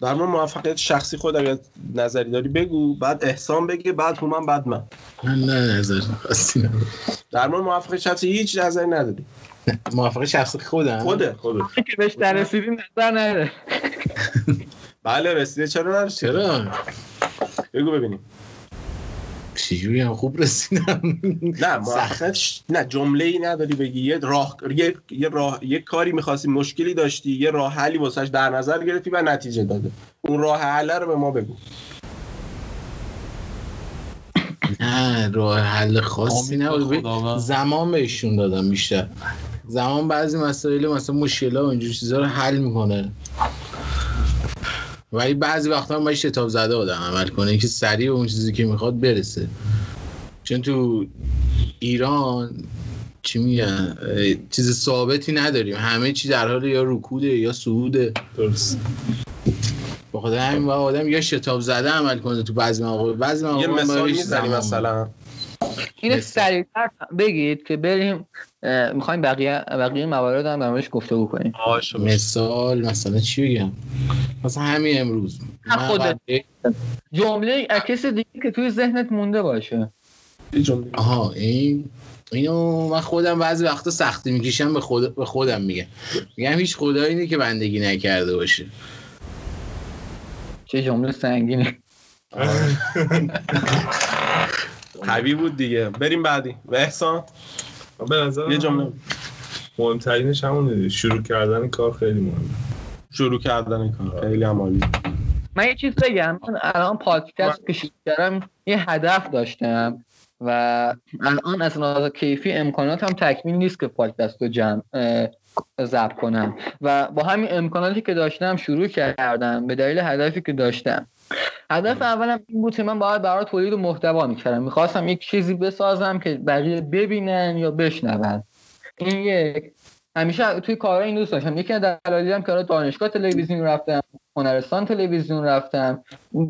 در مورد موفقیت شخصی خود اگر نظری داری بگو بعد احسان بگه بعد هومن بعد من نه نظری. در مورد موفقیت شخصی هیچ نظری نداری. موفقیت شخصی خودم؟ خوده خوده که بهش در رسیدی نظر نده. بله رسیده. چرا نداری چرا؟ بگو ببینیم. چجوری هم خوب رسیدم؟ نه موفقیت نه جمله ای نداری بگی. یه راه یه, یه راه یه کاری می‌خواستی مشکلی داشتی یه راه حلی واسش در نظر گرفتی و نتیجه داده. اون راه حل رو به ما بگو. نه راه حل خاصی نبود. زمان بهشون دادم بیشتر. زمان بعضی مسائل مثلا مشکل ها و اینجور چیزا رو حل می‌کنه. ولی بعضی وقتا هم باید شتاب زده آدم عمل کنه که سریع اون چیزی که می‌خواد برسه. چون تو ایران چی میگن چیز ثابتی نداریم. همه چی در حال یا رکوده یا صعوده. درست. با خدا همین آدم یا شتاب زده عمل کنه تو بعضی مواقع. بعضی مواقع یه مثال می‌زنی مثلا. این سریعتر بگید که بریم می‌خوایم بقیه بقیه موارد هم در موردش گفتگو کنیم. مثال مثلا چی بگم؟ مثلا همین امروز. خود جمله کسی دیگه که توی ذهنت مونده باشه. آها این اینو من خودم بعضی وقتا سختی می‌کشم به, خود... به خودم میگم. میگم هیچ خدایی نیست که بندگی نکرده باشه. چه جمله سنگینه قوی بود دیگه. بریم بعدی. و احسان به نظر یه جمله. مهمترینش همونه شروع کردن کار خیلی مهمه. شروع کردن کار خیلی عمالی من یه چیز بگم. من الان پادکست که شروع کردم یه هدف داشتم و الان از نظر کیفی امکانات هم تکمیل نیست که پادکست رو جمع ضبط کنم. و با همین امکاناتی که داشتم شروع کردم. به دلیل هدفی که داشتم. هدف اولم این بود که من باید برای تولید محتوا می‌کردم. می‌خواستم یک چیزی بسازم که بقیه ببینن یا بشنون. این یک. همیشه توی کارهای این دوست داشتم. یکی از دلایلم که دانشگاه تلویزیون رفتم هنرستان تلویزیون رفتم.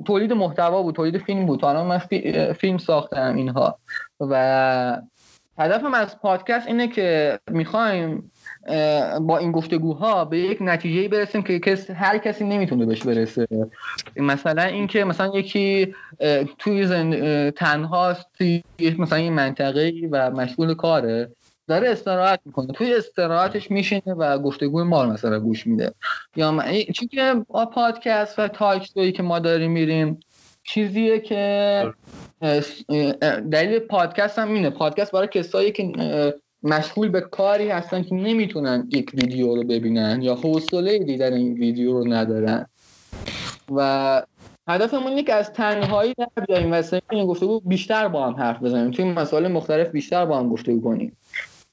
تولید محتوا بود تولید فیلم بود. الان من فیلم ساختم اینها. و هدفم از پادکست اینه که می‌خوایم با این گفتگوها به یک نتیجه برسیم که کس هر کسی نمی‌تونه بهش برسه. مثلا اینکه مثلا یکی توی زند... تنهاست توی مثلا این منطقه و مشغول کاره داره استراحت می‌کنه. توی استراحتش میشینه و گفتگوی ما مثلا گوش میده. یا چون که پادکست و تاک که ما داریم میریم چیزیه که دلیل پادکست هم اینه. پادکست برای کسایی که مشغول به کاری هستن که نمی‌تونن یک ویدیو رو ببینن یا حوصله دیدن این ویدیو رو ندارن. و هدفمون اینه که از تنهایی در بیاییم و این گفتگو بیشتر با هم حرف بزنیم. توی مسائل مختلف بیشتر با هم گفتگو کنیم.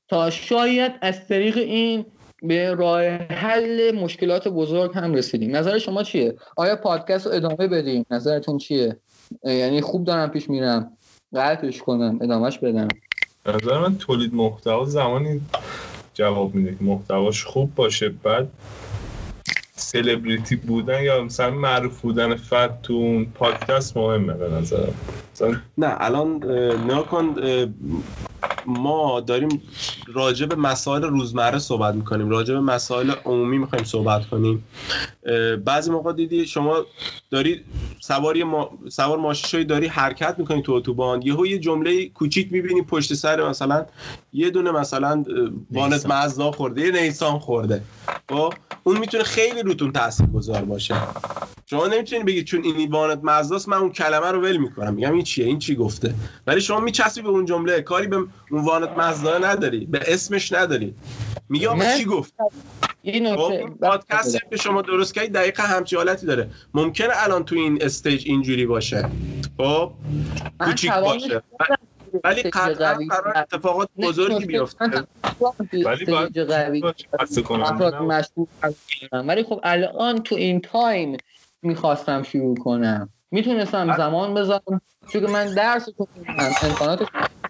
تا شاید از طریق این به راه حل مشکلات بزرگ هم رسیدیم. نظر شما چیه؟ آیا پادکست رو ادامه بدیم نظرتون چیه؟ یعنی خوب دارم پیش میرم. قطعش کنم. ادامهش بدم. نظر من تولید محتوا زمانی جواب میده که محتواش خوب باشه. بعد سلبریتی بودن یا مثلا معروف بودن فرد تو اون پادکست مهمه به نظرم. نه الان نه کن ما داریم راجع به مسائل روزمره صحبت می‌کنیم راجع به مسائل عمومی می‌خوایم صحبت کنیم. بعضی موقع دیدی شما داری سواری ما... سوار ماشین داری حرکت می‌کنی تو اتوبان یهو یه جمله کوچیک می‌بینی پشت سر مثلا یه دونه مثلا وانت مزدا خورده یه نیسان خورده. خب اون می‌تونه خیلی روتون تاثیر گذار باشه. شما نمی‌تونی بگید چون این وانت مزداست من اون کلمه رو ول می‌کنم. میگم این چیه؟ این چی گفته؟ ولی شما میچسبی به اون جمله کاری به اون وانت مزدا نداری به اسمش نداری. میگه آقا چی گفت؟ خب، پادکست که شما درست کردید دقیقا همچی حالتی داره. ممکنه الان تو این استیج اینجوری باشه. خب کوچیک باشه. ولی قطعا قرار اتفاقات بزرگی بیفته. ولی ولی خب الان تو این تایم می‌خواستم شروع کنم. می‌تونستم زمان بذارم چون من درس تو امکانات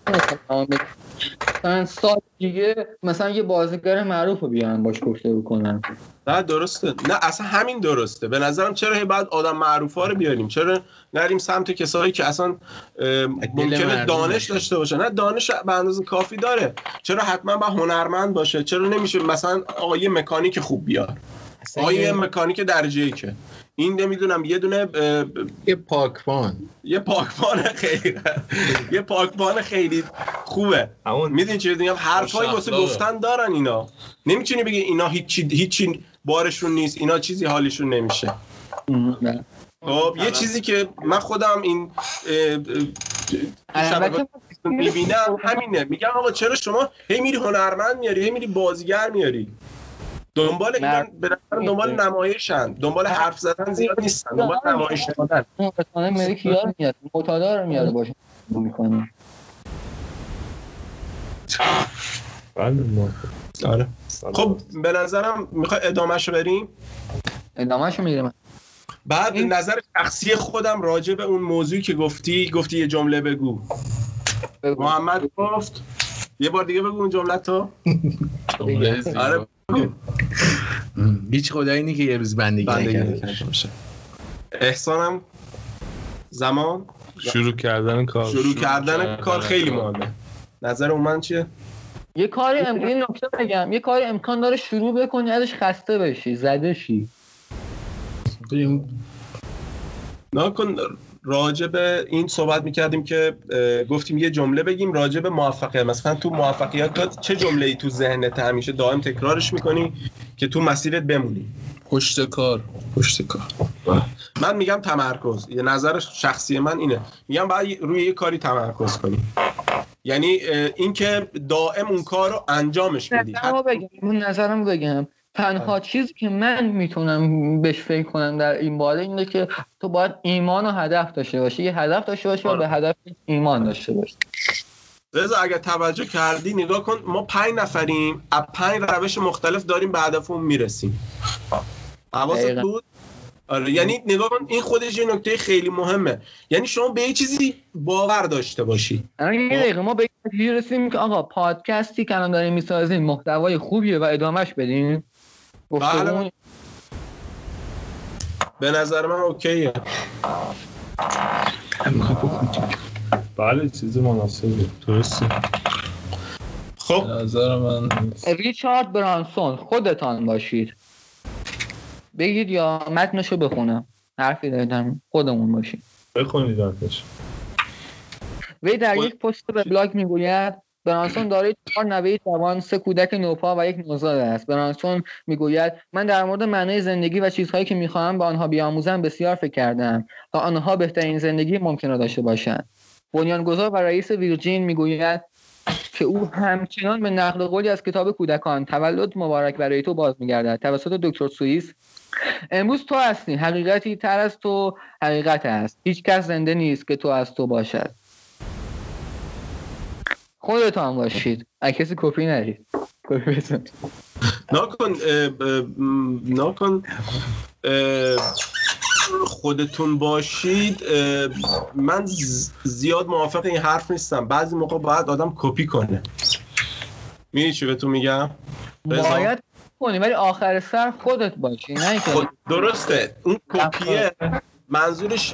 مثلا سال دیگه مثلا یه بازیگر معروف رو بیان باش گفته بکنم. نه درسته. نه اصلا همین درسته. به نظرم چرا هی بعد آدم معروف ها رو بیاریم؟ چرا نریم سمت کسایی که اصلا ممکنه دانش داشته باشه؟ نه دانش به اندازه کافی داره. چرا حتما با هنرمند باشه؟ چرا نمیشه مثلا آقا یه مکانیک خوب بیار؟ آقا یه مکانیک درجه ای که. این نمی‌دونم یه دونه یه پاکبان یه پاکبان خیلی یه پاکبان خیلی خوبه. می‌دونی چی میگم؟ حرفای واسه گفتن دارن اینا. نمی‌تونی بگی اینا هیچی هیچی بارشون نیست اینا چیزی حالشون نمیشه. خب یه چیزی که من خودم این می‌بینم همینه. میگم آقا چرا شما هی میری هنرمند میاری هی میری بازیگر میاری دنبال اینا به دنبال نمایشن. دنبال حرف زدن زیاد نیستن. دنبال نمایش دادن مثلا میری کیار میاد. معتادا رو میاره باشه. می‌کنه. آره. خب به نظرم می‌خوای ادامهشو بریم؟ ادامهشو میریم بعد نظر شخصی خودم راجع به اون موضوعی که گفتی گفتی یه جمله بگو. محمد گفت یه بار دیگه بگو اون جمله تو آره. هیچ خدایی نی که یه روز بندگی نکرده احسانم زمان شروع کردن کار شروع کردن کار خیلی مهمه. نظر من چیه؟ یه کاری ام... یه نکته بگم. یه کاری امکان داره شروع بکنی ازش خسته بشی زده شی. نکن راجع به این صحبت می‌کردیم که گفتیم یه جمله بگیم راجع به موفقیت. مثلا تو موفقیت چه جمله ای تو ذهنت همیشه دائم تکرارش می‌کنی که تو مسیرت بمونی؟ پشت کار. پشت کار. من میگم تمرکز. یه نظر شخصی من اینه. میگم باید روی یه کاری تمرکز کنی. یعنی اینکه دائم اون کار رو انجامش بدی. بگم. اون نظرم بگم. تنها چیزی که من می‌تونم بهش فکر کنم در این باره اینه که تو باید ایمان و هدف داشته باشی. یه هدف داشته باشی و به هدف ایمان داشته باشی. رضا اگر توجه کردی نگاه کن ما پنج نفریم از پنج روش مختلف داریم به هدفمون می‌رسیم حواست بود؟ آره. یعنی نگاه کن این خودش یه نکته خیلی مهمه. یعنی شما به یه چیزی باور داشته باشی. یه دقیقه ما به یه رسیم که آقا پادکستی که الان داریم می‌سازیم محتوای خوبیه و ادامهش بدیم؟ بله به نظر من اوکیه. بله چیز مناسبی درسته. خب. نظر من ریچارد برانسون خودتان باشید. بگید یا متنشو بخونم. حرفی دادم خودمون باشید بخونید متنش وی در یک پست به بلاگ می‌گوید برانسون دارای چهار نوه جوان سه کودک نوپا و یک نوزاد است. برانسون می‌گوید من در مورد معنای زندگی و چیزهایی که می‌خواهم به آنها بیاموزم بسیار فکر کردم تا آنها بهترین زندگی ممکن را داشته باشند. بنیانگذار و رئیس ویرجین می‌گوید که او همچنان به نقل قولی از کتاب کودکان تولد مبارک برای تو باز میگردد. توسط دکتر سوئیس امروز تو هستی. حقیقتی تر از تو حقیقت است. هیچ کس زنده نیست که تو از تو باشد. خودتان باشید. اگه کسی کپی نرید. کپی نکن نکن خودتون باشید. من زیاد موافق این حرف نیستم. بعضی موقع باید آدم کپی کنه. می‌دونی چی بهتون میگم؟ باید کنی ولی آخر سر خودت باشی نه خود درسته. اون کپیه. منظورش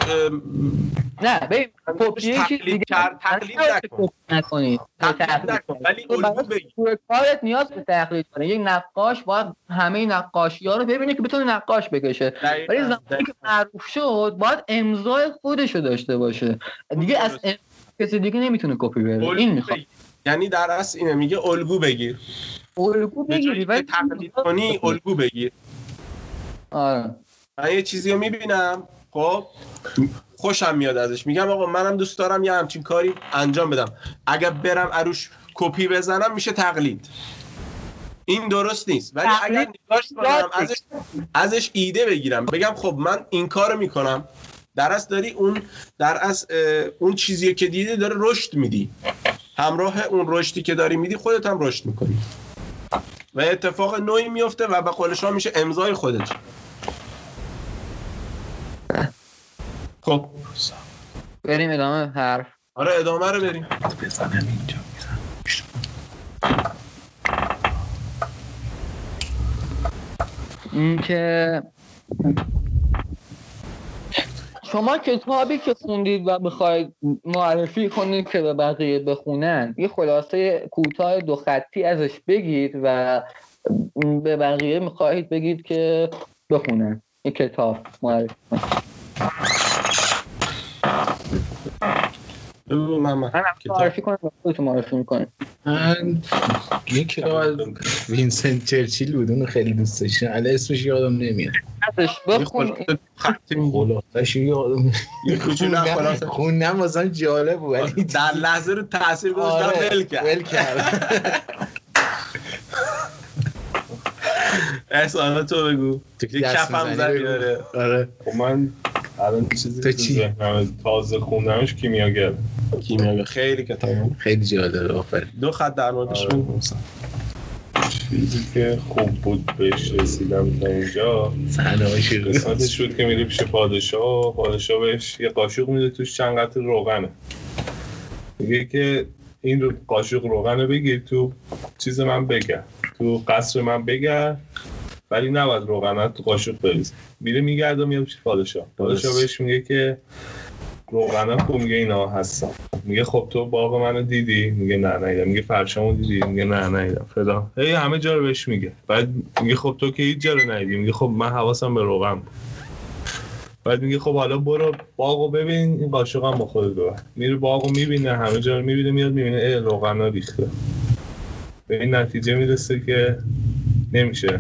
نه ببین کپیه چیز دیگه تقلید نکنید. ولی الگو بگی. کارت نیاز به تقلید کنه یک نقاش باید همه نقاشی ها رو ببینه که بتونه نقاش بکشه. ولی زمانی که معروف شد باید امضای خودش رو داشته باشه. دیگه از کسی دیگه نمی‌تونه کپی بره. این می‌خواد یعنی در اصل اینه میگه الگو بگیر الگو بگیری ولی تقلید کنی الگو بگیر آره. من یه چیزی رو می‌بینم. خب خوشم میاد ازش. میگم آقا منم دوست دارم یه همچین کاری انجام بدم. اگر برم عروش کپی بزنم میشه تقلید. این درست نیست. ولی اگر نگاش کنم ازش, ازش ایده بگیرم. بگم خب من این کارو می‌کنم. در از داری؟ اون در از اون چیزی که دیدی داره رشد میدی. همراه اون رشدی که داری میدی خودت هم رشد می‌کنی. و اتفاق نوعی میفته و به قول شما میشه امضای خودت. خب. بریم ادامه حرف. آره ادامه رو بریم. بزنم اینجا این که شما کتابی که خوندید و بخواید معرفی کنید که به بقیه بخونن یه خلاصه کوتاه دو خطی ازش بگید و به بقیه می‌خواهید بگید که بخونن. یه کتاب معرفی کنید. من معرفی کنم خودتون معرفی می‌کنم من یه کتاب از وینسنت چرچیل بود اونو خیلی دوست داشتم. الان اسمش یادم نمیاد. بخون. خلاصش یادم یه کوچولو خلاصه. خوندم واسم جالب بود ولی در لحظه رو تاثیر گذاشتم ول کرد. ول کرد. احسانا تو بگو. تو یه کفم زدی داره آره. خب من الان چیزی تو که چی؟ تازه خوندمش کیمیاگر. کیمیاگر. خیلی کتاب خیلی جالب آفرین. دو خط در موردش آره. بگو. چیزی که خوب بود بهش رسیدم تا اینجا. قسمتش شد که میری پیش پادشاه. پادشاه بهش یه قاشق میده توش چند قطع روغنه. میگه که این رو قاشق روغن رو بگیر تو چیز من بگم. تو قصر من بگرد ولی نباید روغن تو قاشق بریز. میره میگرده میاد پیش پادشاه. پادشاه بهش میگه که روغنا کو میگه اینا هستن. میگه خب تو باغ منو دیدی؟ میگه نه نه میگه فرشامو دیدی؟ میگه نه نه فدا هی همه جا رو بهش میگه. بعد میگه خب تو که هیچ جا رو ندیدی. میگه خب من حواسم به روغن بود. بعد میگه خب حالا برو باغو ببین این قاشق هم با خودت ببر. میره باغو می‌بینه همه جا رو می‌بینه میاد می‌بینه ای روغنا ریخته. به این نتیجه می‌رسه که نمیشه.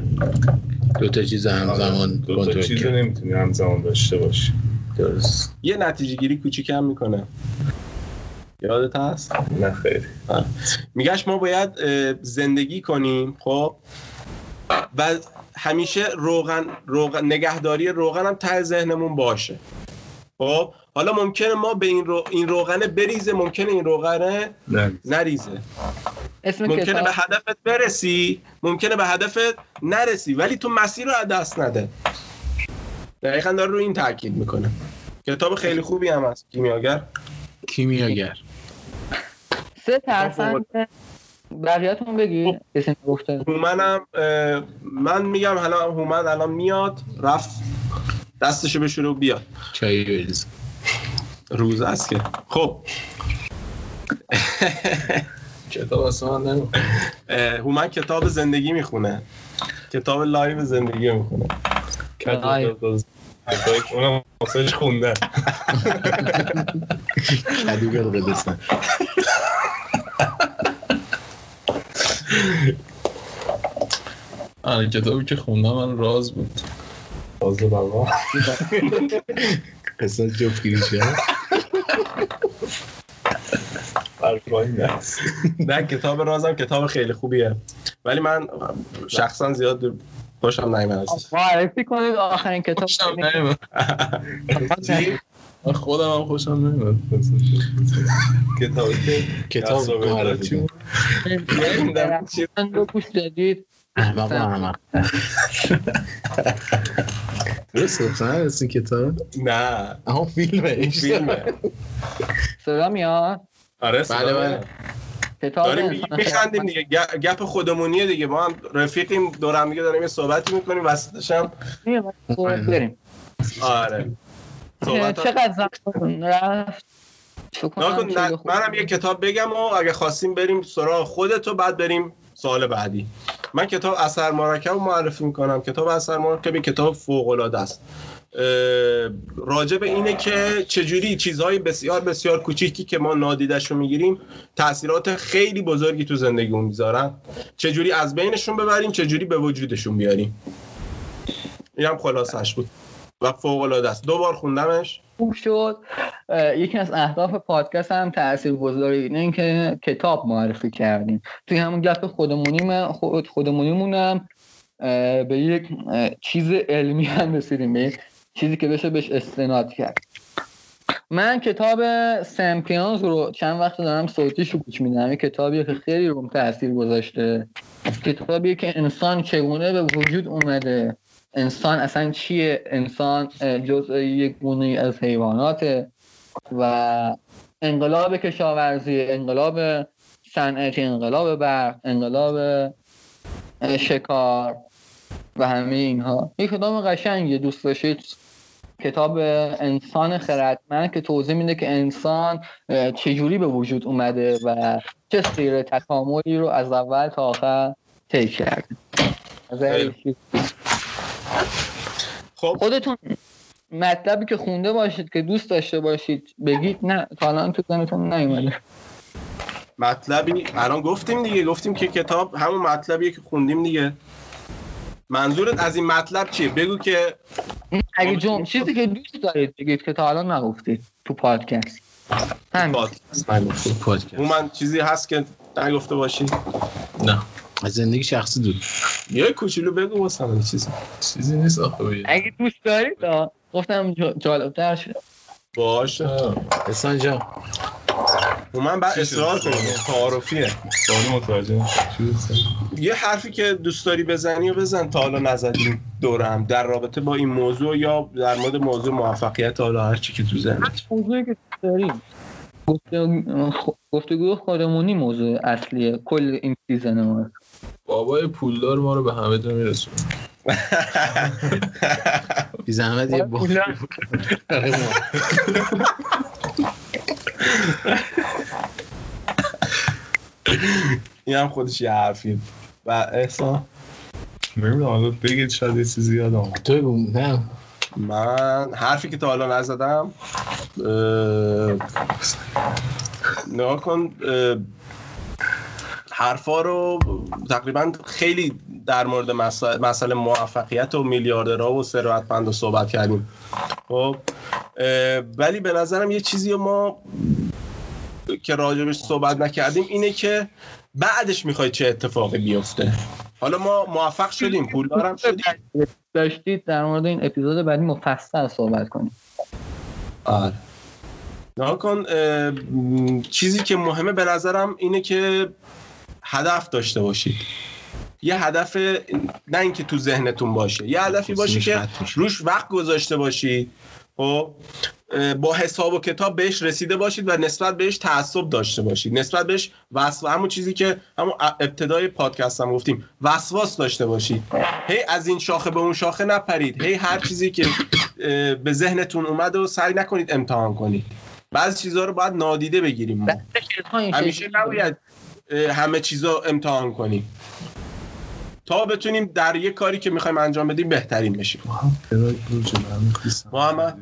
دو تا چیز همزمان دو تا چیز نمی‌تونی همزمان داشته باشی. درست. یه نتیجه گیری کوچیکم می‌کنه. یادت هست؟ نه خیلی. میگش ما باید زندگی کنیم خب؟ و همیشه روغن, روغن نگهداری روغن هم ته ذهنمون باشه. خب؟ حالا ممکنه ما به این, رو... این روغنه بریزه ممکنه این روغنه نریزه. ممکنه به هدفت برسی ممکنه به هدفت نرسی ولی تو مسیر رو دست نده. دقیقا داره رو این تاکید می‌کنه. کتاب خیلی خوبی هم هست کیمیاگر. کیمیاگر. سه ترفند. بقیه‌تون بگی کسی گفته هومنم من میگم حالا هومن الان میاد رفت دستشو بشوره و بیاد. چایی بریز. روز است که. خب. کتاب اصلا من هومن کتاب زندگی می‌خونه. کتاب لایو زندگی می‌خونه. اونم واسهش خونده. کدو قدستان آره کتابی که خوندم من راز بود. راز بابا. قصه جفتگیری شد نه کتاب رازم کتاب خیلی خوبیه. ولی من شخصا زیاد خوشم نیمه معرفی کنید آخرین کتاب من خودم هم خوشم نمیاد کتاب کتاب معرفی رو گوش دادید. احمق احمق درست کتاب؟ نه. اما فیلمه. فیلمه. صدا میاد؟ آره بله بله. داریم میخندیم دیگه. گپ خودمونیه دیگه. ما هم رفیقیم دور هم دیگه داریم یه صحبتی می‌کنیم وسطش هم. بریم آره. چقدر زمان رفت. منم یه کتاب بگم و اگه خواستیم بریم سراغ خودت و بعد بریم سوال بعدی. من کتاب اثر مرکب رو معرفی می‌کنم. کتاب اثر مرکب کتاب فوق العاده است راجع اینه که چجوری چیزهای بسیار بسیار کوچیکی که ما نادیدش رو می‌گیریم تاثیرات خیلی بزرگی تو زندگیمون می‌ذارن. چجوری از بینشون ببریم چجوری به وجودشون بیاریم. این هم خلاصش بود و فوق العاده است. دو بار خوندمش. خوب شد. یکی از اهداف پادکست هم تأثیر گذاری اینه اینکه کتاب معرفی کردیم. توی همون گپ خودمونی خود خودمونیمونم به یک چیز علمی هم رسیدیم. به چیزی که بشه بهش استناد کرد. من کتاب سمپیانز رو چند وقت دارم صوتیش رو گوش میدم. کتابی که خیلی روم تاثیر گذاشته. کتابی که انسان چگونه به وجود اومده؟ انسان اصلا چیه؟ انسان جزء یک گونه از حیوانات و انقلاب کشاورزی انقلاب صنعتی انقلاب برق انقلاب شکار و همه اینها. یک کتاب قشنگی دوست داشتید کتاب انسان خردمند که توضیح میده که انسان چجوری به وجود اومده و چه سیر تکاملی رو از اول تا آخر طی کرده. خب. خودتون مطلبی که خونده باشید که دوست داشته باشید بگید. نه تا الان تو ذهنتون نیومده. مطلبی الان گفتیم دیگه گفتیم که کتاب همون مطلبیه که خوندیم دیگه. منظورت از این مطلب چیه؟ بگو که اگه جمع چیزی که دوست دارید بگید که تا الان نگفتید تو پادکست. پادکست. من چیزی هست که نگفته باشی؟ نه. از زندگی شخصی دود یه کوچولو بگو واسه من چیزی چیزی نیست آخه اگه دوست دارید گفتم جالبتر شد. باشه. احسان جان. من بعد اصرار کنم. تعارفیه. سوال متوجه یه حرفی که دوست داری بزنی و بزن تا حالا نزدیم دورم. در رابطه با این موضوع یا در مورد موضوع موفقیت حالا هر چی که تو ذهنت. موضوعی که داریم گفتگو خودمونی موضوع اصلیه. کل این سیزن ما. بابای پولدار ما رو به همه جا میرسون بی زحمت یه این هم خودش یه حرفی و احسان. نمی‌دونم حالا بگید شاید یه چیزی یادم. تو بگو نه. من حرفی که تا حالا نزدم اه، نگاه کن حرفا رو تقریبا خیلی در مورد مسائل مسئله موفقیت و میلیاردرها و ثروتمند رو صحبت کردیم. خب ولی به نظرم یه چیزی رو ما که راجبش صحبت نکردیم اینه که بعدش می‌خوای چه اتفاقی بیفته؟ حالا ما موفق شدیم پولدارم شدیم. داشتید در مورد این اپیزود بعدی مفصل صحبت کنیم آره. نها کن اه، م، چیزی که مهمه به نظرم اینه که هدف داشته باشید. یه هدف نه اینکه تو ذهنتون باشه یه هدفی باشه که روش وقت گذاشته باشید خب اه، با حساب و کتاب بهش رسیده باشید و نسبت بهش تعصب داشته باشید. نسبت بهش وسواس همون چیزی که همون ابتدای پادکست هم گفتیم وسواس داشته باشید. هی از این شاخه به اون شاخه نپرید. هی هر چیزی که به ذهنتون اومده و سعی نکنید امتحان کنید. بعضی چیزها رو باید نادیده بگیریم ما. همیشه نباید همه چیزا امتحان کنیم. تا بتونیم در یه کاری که می‌خوایم انجام بدیم بهترین بشیم. محمد.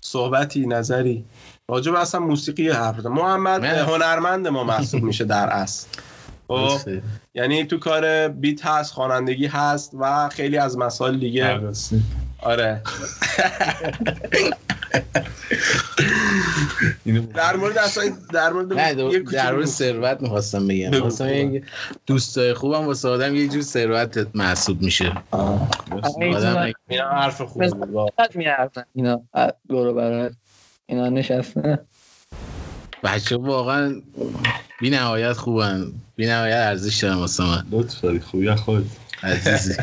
صحبتی نظری. راجع به اصلا موسیقی حرف بزن. محمد من- هنرمند ما محسوب میشه در اصل. خب یعنی تو کار بیت هست خوانندگی هست و خیلی از مسائل دیگه آره. در مورد اصلا در مورد نه یه در- مورد ثروت می‌خواستم بگم. بگم دوستای خوبم واسه آدم یه جور ثروت محسوب میشه. آدم این هم حرف. قد میارزن. اینا. دور و برای اینا نشسته. بچه واقعا بی نهایت خوبن. بی نهایت ارزش دارن واسه من. لطف داری خوبی از خودت. عزیزی.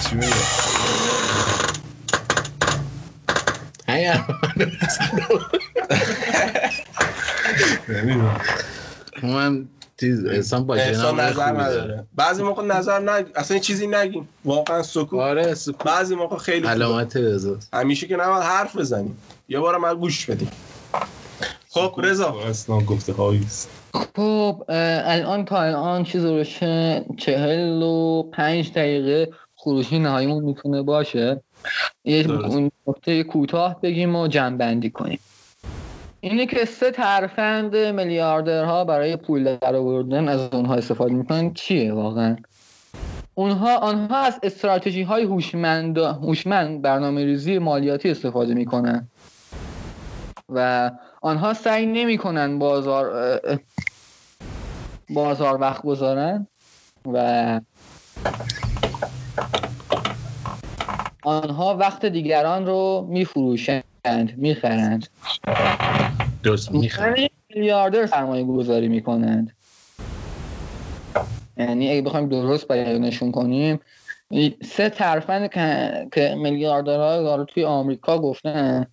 چی بگم همین نمی‌دونم من چیز احسان باشه احسان نام نظر نداره بعضی موقع نظر نه اصلا چیزی نگیم واقعا سکوت آره سکوت بعضی موقع خیلی. علامت رضا همیشه که نباید حرف بزنیم یه بار من گوش بدیم خب رضا. اصلا گفته هاییست خب الان تا الان چیز روشه چهل و پنج دقیقه خروجی نهاییمون می‌تونه باشه. یه نکته کوتاه بگیم و جمع کنیم. اینه که سه ترفند میلیاردرها برای پول در آوردن از اونها استفاده می‌کنن. چیه واقعا؟ اونها آنها از استراتژی های هوشمند هوشمند برنامه ریزی مالیاتی استفاده می‌کنن. و آنها سعی نمی‌کنن بازار بازار وقت گذارن و آنها وقت دیگران رو میفروشند می‌خرند. درست یعنی میلیاردر سرمایه گذاری می‌کنند. یعنی اگه بخوایم درست بیانشون کنیم سه ترفند که, میلیاردرها توی آمریکا گفتن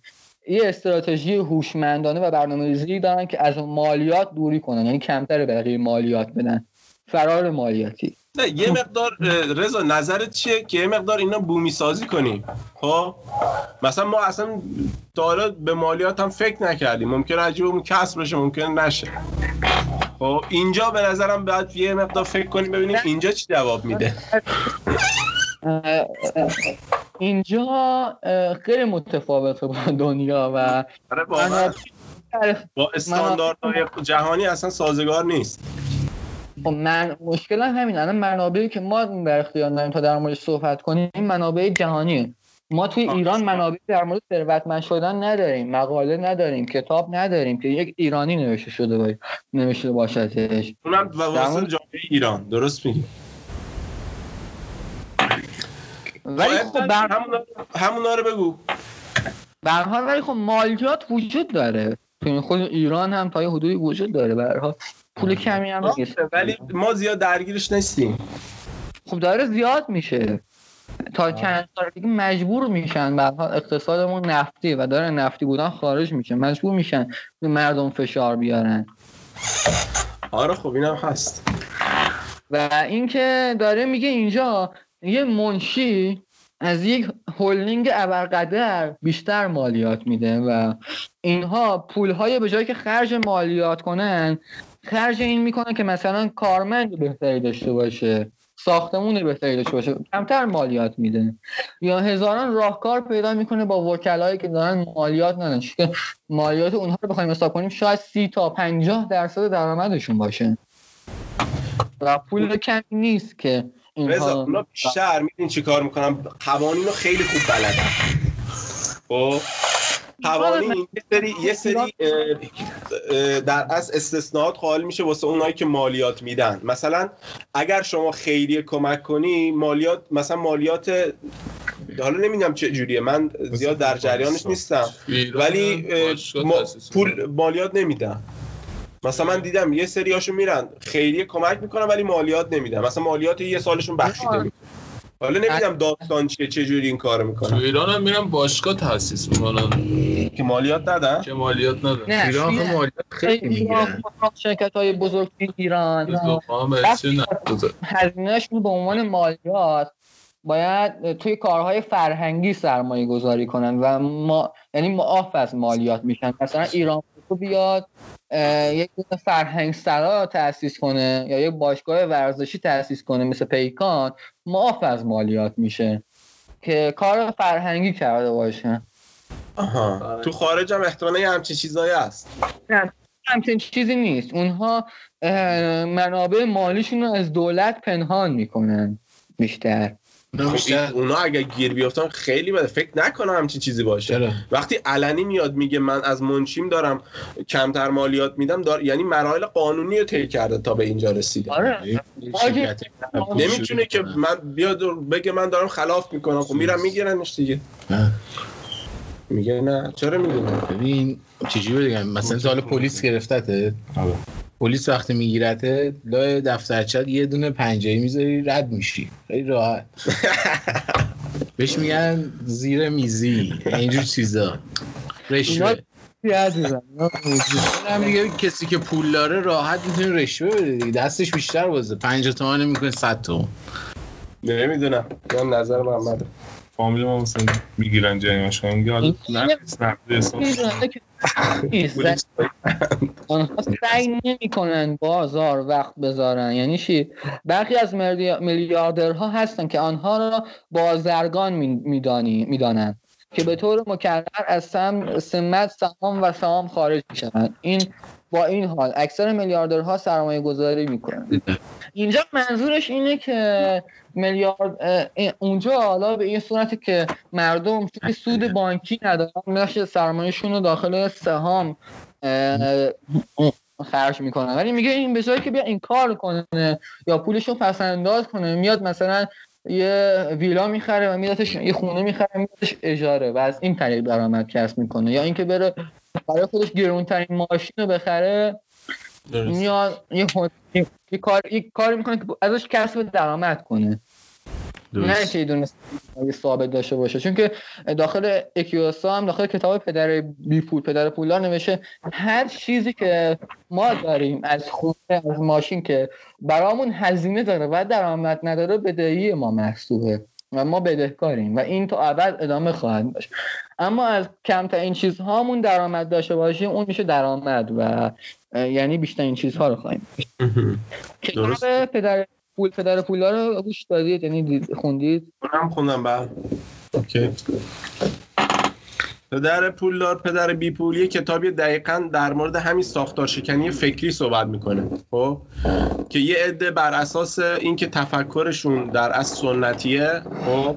یه استراتژی هوشمندانه و برنامه ریزی دارن که از مالیات دوری کنن یعنی کمتر بقیه مالیات بدن. فرار مالیاتی. نه یه مقدار اه، رضا نظرت چیه که یه مقدار اینا بومی سازی کنیم خب؟ مثلا ما اصلا تا حالا به مالیات هم فکر نکردیم. ممکن عجیبمون کسب بشه ممکن نشه. خب اینجا به نظرم باید یه مقدار فکر کنیم ببینیم اینجا چی جواب میده. اینجا خیلی متفاوته با دنیا و آره واقعا. با استانداردهای جهانی اصلا سازگار نیست. خب من مشکل همین الان منابعی که ما در اختیار داریم تا در مورد صحبت کنیم این منابع جهانیه ما توی ایران منابع در مورد ثروتمند شدن نداریم مقاله نداریم کتاب نداریم که یک ایرانی نوشته شده باشه نوشته باشدش اونم واسه جامعه ایران درست میگی. ولی خب بر همونا همونا رو بگو. به حال ولی خب مالیات وجود داره. توی خود ایران هم تا یه حدودی وجود داره. حال پول کمی هم ولی ما زیاد درگیرش نیستیم. خب داره زیاد میشه. تا چند سال دیگه مجبور میشن به اقتصادمون نفتی و داره نفتی بودن خارج میشه. مجبور میشن به مردم فشار بیارن. آره خب اینم هست. و اینکه داره میگه اینجا یه منشی از یک هولینگ ابرقدر بیشتر مالیات میده و اینها پولهای به جایی که خرج مالیات کنن خرج این می‌کنه که مثلا کارمند بهتری داشته باشه ساختمون بهتری داشته باشه کمتر مالیات میده. یا هزاران راهکار پیدا می‌کنه با وکلایی که دارن مالیات ندن که مالیات اونها رو بخوایم حساب کنیم شاید سی تا پنجاه درصد درآمدشون باشه. و پول کمی نیست که رضا اونا بیشتر میدین چی کار می‌کنم قوانین رو خیلی خوب بلدن. خب؟ قوانین یه سری یه سری در از استثناءات قائل میشه واسه اونایی که مالیات میدن. مثلا اگر شما خیریه کمک کنی مالیات مثلا مالیات حالا نمی‌دونم چه جوریه. من زیاد در جریانش نیستم. ولی پول مالیات نمیدم مثلا من دیدم یه سری هاشون میرن خیریه کمک می‌کنن ولی مالیات نمیدن. مثلا مالیات یه سالشون بخشیده می‌کنن حالا نمی‌دونم داستان چیه چه جوری این کارو می‌کنن. تو ایران هم میرن باشگاه تاسیس می‌کنن. که مالیات ندن؟ که مالیات ندن. ایران هم مالیات خیلی می‌گیرن. شرکت های بزرگ ایران. هزینهشون به عنوان مالیات باید توی کارهای فرهنگی سرمایه گذاری کنن و ما یعنی معاف از مالیات میشن. مثلا ایران بیاد یک فرهنگ سرا تاسیس کنه یا یک باشگاه ورزشی تاسیس کنه مثل پیکان معاف از مالیات میشه که کار فرهنگی کرده باشه. آها. تو خارج هم احتمالا یه همچین چیزایی هست. نه همچین چیزی نیست. اونها منابع مالیشون رو از دولت پنهان می‌کنن بیشتر. خب اونا اگه گیر بیافتن خیلی بده. فکر نکنم همچین چیزی باشه؟ وقتی علنی میاد میگه من از منشیم دارم کمتر مالیات میدم دار... یعنی مراحل قانونی رو طی کرده تا به اینجا رسیده. آره. نمی‌تونه که من بیاد بگه من دارم خلاف می‌کنم. خب میرم میگیرنش دیگه. میگه نه. چرا می‌دونه ببین چجوری بگم؟ مثلا سال پلیس گرفتته؟ آره. پلیس وقتی میگیرته لای دفترچت یه دونه پنجهی می‌ذاری رد میشی. خیلی راحت. بهش میگن زیر میزی. اینجور چیزا. رشوه. هم دیگه کسی که پول داره راحت می‌تونه رشوه بده دیگه. دستش بیشتر بازه 50 تومن می‌کنه 100 تومن. نمی‌دونم. من نظر محمد فامیل ما مثلا می‌گیرن جریمش کنن میگه حالا آنها سعی نمی‌کنن بازار وقت بذارن. یعنی چی؟ برخی از میلیاردرها هستن که آنها را بازرگان میدانی می‌دانند که به طور مکرر از سم سمت سهام و سهام خارج می‌شوند. این با این حال اکثر میلیاردرها سرمایه گذاری می‌کنن اینجا منظورش اینه که میلیارد اونجا حالا به این صورتی که مردم سود بانکی ندارن میشه سرمایهشون رو داخل سهام خرج می‌کنن. ولی میگه این به جایی که بیا این کار کنه یا پولش رو پس انداز کنه میاد مثلا یه ویلا می‌خره و میدادش یه خونه می‌خره میدادش اجاره و از این طریق درآمد کسب می‌کنه. یا اینکه بره برای خودش گرونترین ماشین رو بخره میاد یه, یه کار یه کاری می‌کنه که ازش کسب درآمد کنه. نه که دونست ثابت داشته باشه. چون که داخل اکیوسا هم داخل کتاب پدر بی پول پدر پولدار نوشته هر چیزی که ما داریم از خونه از ماشین که برامون هزینه داره و درآمد نداره بدهی ما محسوبه و ما بدهکاریم و این تا ابد ادامه خواهد داشت. اما از کمترین چیزهامون درآمد داشته باشیم اون میشه درآمد و یعنی بیشتر این چیزها رو خواهیم کتاب پدر پول پدر پولا رو گوش دادید یعنی خوندید. هم خوندم بعد اوکی. پدر پولدار پدر بی پول یه کتابی دقیقا در مورد همین ساختار شکنی فکری صحبت می‌کنه. خب؟ که یه عده بر اساس اینکه تفکرشون در از سنتیه خب؟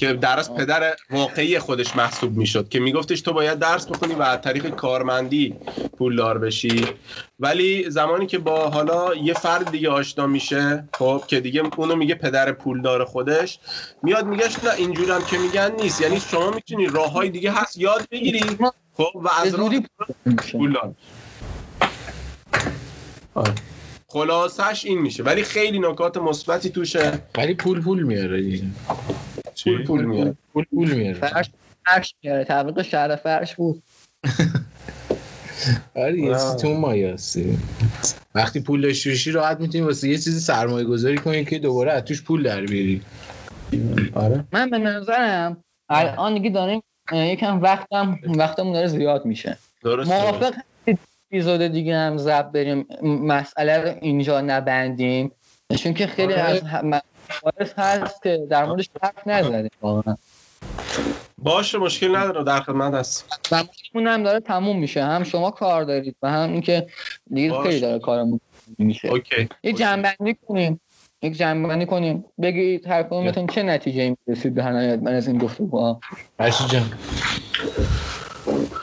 که در از پدر واقعی خودش محسوب می‌شد که میگفتش تو باید درس بخونی و از طریق کارمندی پولدار بشی. ولی زمانی که با حالا یه فرد دیگه آشنا میشه خب که دیگه اونو میگه پدر پولدار خودش میاد میگهش نه اینجورم که میگن نیست. یعنی شما می‌تونی راه های دیگه هست یاد بگیری خب و از راه پولدار. خلاصش این میشه. ولی خیلی نکات مثبتی توشه. ولی پول پول میاره دیگه. پول پول میاره. پول پول میاره. فرش فرش میاره. تعویق شهر فرش بود. آره یه چیزی تو مایه وقتی پول داشته باشی راحت می‌تونی واسه یه چیزی سرمایه گذاری کنی که دوباره از توش پول در بیاری. آره. من به نظرم الان دیگه داریم یکم وقتم وقتمون داره زیاد میشه. درست موافق اپیزود دیگه هم زب بریم مسئله رو اینجا نبندیم. چون که خیلی آره. از مباحث هست که در موردش حرف نزدیم واقعا. باشه مشکل نداره. در خدمت هست اون هم داره تموم میشه. هم شما کار دارید و هم اینکه دیگه. خیلی داره کارمون میشه. اوکی. یک جنبندی کنیم. یک جنبندی کنیم. بگید هر کدومتون چه نتیجه این رسید به نهایت من از این گفتگوها؟ فرشی جان.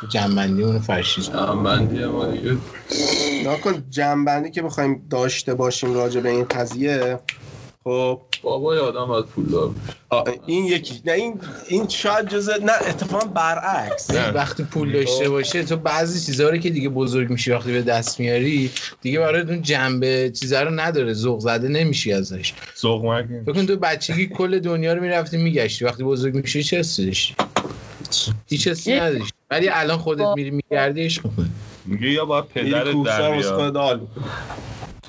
جنبندی اونو فرشی جنبندی ما دیگه. جنبندی که بخوایم داشته باشیم راجع به این قضیه خب بابای آدم باید پول دار بشه. آه، این یکی نه این این شاید جزء نه اتفاقا برعکس. نه. وقتی پول داشته باشه تو بعضی چیزها رو که دیگه بزرگ میشی وقتی به دست میاری دیگه برای اون جنبه چیزا رو نداره ذوق زده نمیشی ازش. ذوق مگه بکن تو بچگی کل دنیا رو می‌رفتی میگشتی. وقتی بزرگ میشی چه حسی داشتی؟ هیچ حسی نداشتی. ولی الان خودت میری میگردی عشق می‌کنی. میگه یا باید میری پدرت در می‌کنی.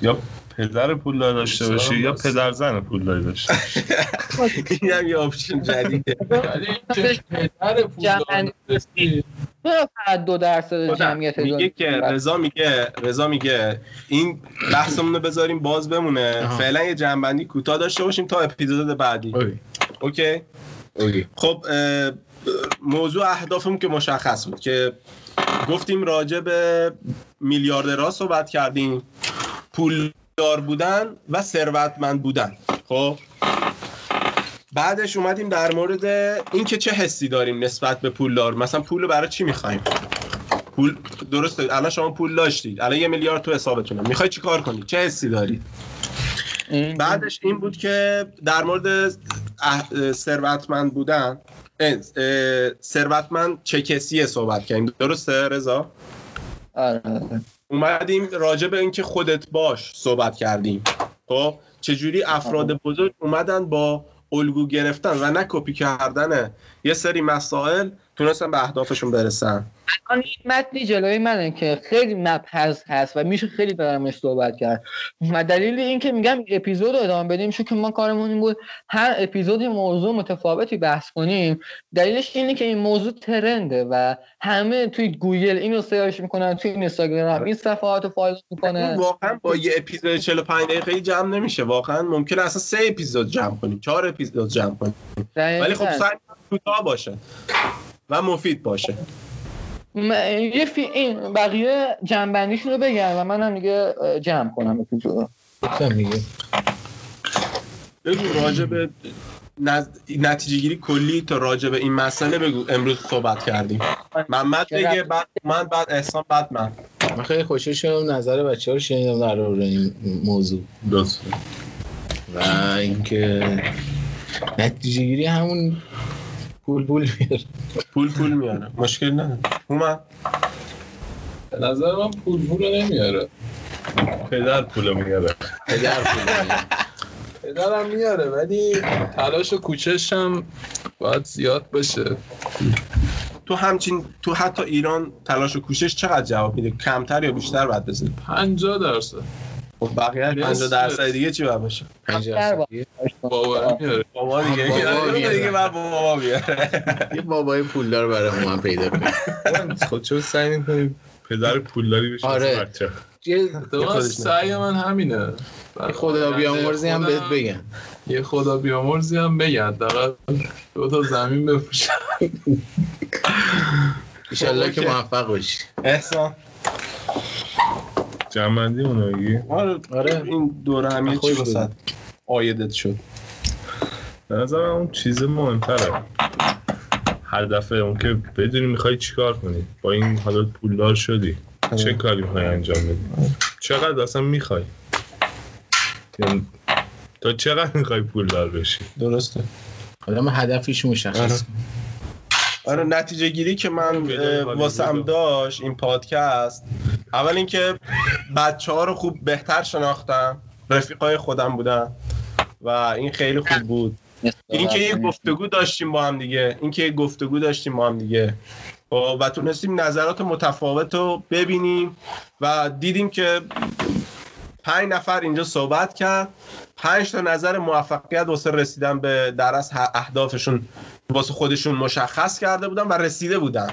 یا پدر پول داشته باشی یا پدر زن پول داشته باشی؟ این هم یه آپشن جدیده. پدر پول فقط دو درصد جمعیت میگه که رضا میگه رضا میگه این بحثمون رو بذاریم باز بمونه. فعلا یه جنبندی کوتاه داشته باشیم تا اپیزود بعدی. اوکی. خب موضوع اهدافمون که مشخص بود که گفتیم راجع به میلیاردرها صحبت کردیم. پولدار بودن و ثروتمند بودن. خب؟ بعدش اومدیم در مورد اینکه چه حسی داریم نسبت به پولدار مثلا پول رو برای چی می‌خوایم؟ پول درسته الان شما پول داشتید. الان یه میلیارد تو حسابتونه. می‌خوای چی کار کنی؟ چه حسی داری؟ این- بعدش این بود که در مورد ثروتمند بودن ثروتمند چه کسیه صحبت کردیم؟ درسته رضا؟ آره آره. اومدیم راجع به اینکه خودت باش صحبت کردیم. خب چجوری افراد بزرگ اومدن با الگو گرفتن و نه کپی کردن یه سری مسائل تونستن به اهدافشون برسن. الان این متنی جلوی منه که خیلی مبحث هست و میشه خیلی درمش صحبت کرد. و دلیل این که میگم اپیزود رو ادامه بدیم چون که ما کارمون این بود هر اپیزود موضوع متفاوتی بحث کنیم. دلیلش اینه که این موضوع trend ه و همه توی گوگل اینو search می‌کنن توی اینستاگرام این صفحات رو follow می‌کنن. واقعا با یه اپیزود 45 دقیقه جمع نمیشه. واقعا ممکنه اصلا سه اپیزود جمع کنیم چهار اپیزود جمع کنیم. ولی خب سعی کوتاه باشه و مفید باشه. یه فی... این بقیه جنبندیشون رو بگم و منم دیگه جمع کنم بگو راجع به نز... نتیجه گیری کلی تا راجع به این مسئله بگو. امروز صحبت کردیم. محمد بگه بعد من بعد احسان بعد من. من خیلی خوشحال شدم نظر بچه ها رو شنیدم در مورد این موضوع. درست. و اینکه نتیجه گیری همون پول پول میاره. پول پول میاره. مشکل نداره. هومن؟ به نظر من پول پول نمیاره. پدر پول میاره. پدر پول میاره. پدرم میاره ولی تلاش و کوچش هم باید زیاد باشه تو همچین تو حتی ایران تلاش و کوشش چقدر جواب میده؟ کمتر یا بیشتر باید بزنی 50 درصد. خب بقیه نصف. 50 درصد دیگه چی باید باشه؟ پنج بیشتر درصدی. باور میاره بابا دیگه بابا دیگه. بعد بابا بیاره یه بابای پولدار برای من پیدا کنیم. خود چون سعی می‌کنیم پدر پولداری بشه آره. یه سعی من همینه. یه خدا بیامرزی هم بهت بگم. یه خدا بیامرزی هم بگن حداقل دو تا زمین بفروشن ایشالله که. موفق باشی. احسان. جنبندی اونو آره آره. این دوره همیه چی واسه آیدت شد. به نظر من اون چیز مهمتره. هدفه اون که بدونی می‌خوای چیکار کنی. با این حالا پولدار شدی. چه کاری می‌خوای انجام بدی؟ چقدر اصلا می‌خوای؟ یعنی تا چقدر می‌خوای پولدار بشی؟ درسته. آدم هدفش مشخص آره نتیجه گیری که من واسم. داشت این پادکست اول اینکه بچه ها رو خوب بهتر شناختم رفیقای خودم بودن و این خیلی خوب بود. اینکه یه گفتگو داشتیم با هم دیگه اینکه یه گفتگو داشتیم با هم دیگه. خب، و تونستیم نظرات متفاوت رو ببینیم و دیدیم که پنج نفر اینجا صحبت کرد پنج تا نظر موفقیت واسه رسیدن به درس اهدافشون واسه خودشون مشخص کرده بودن و رسیده بودن.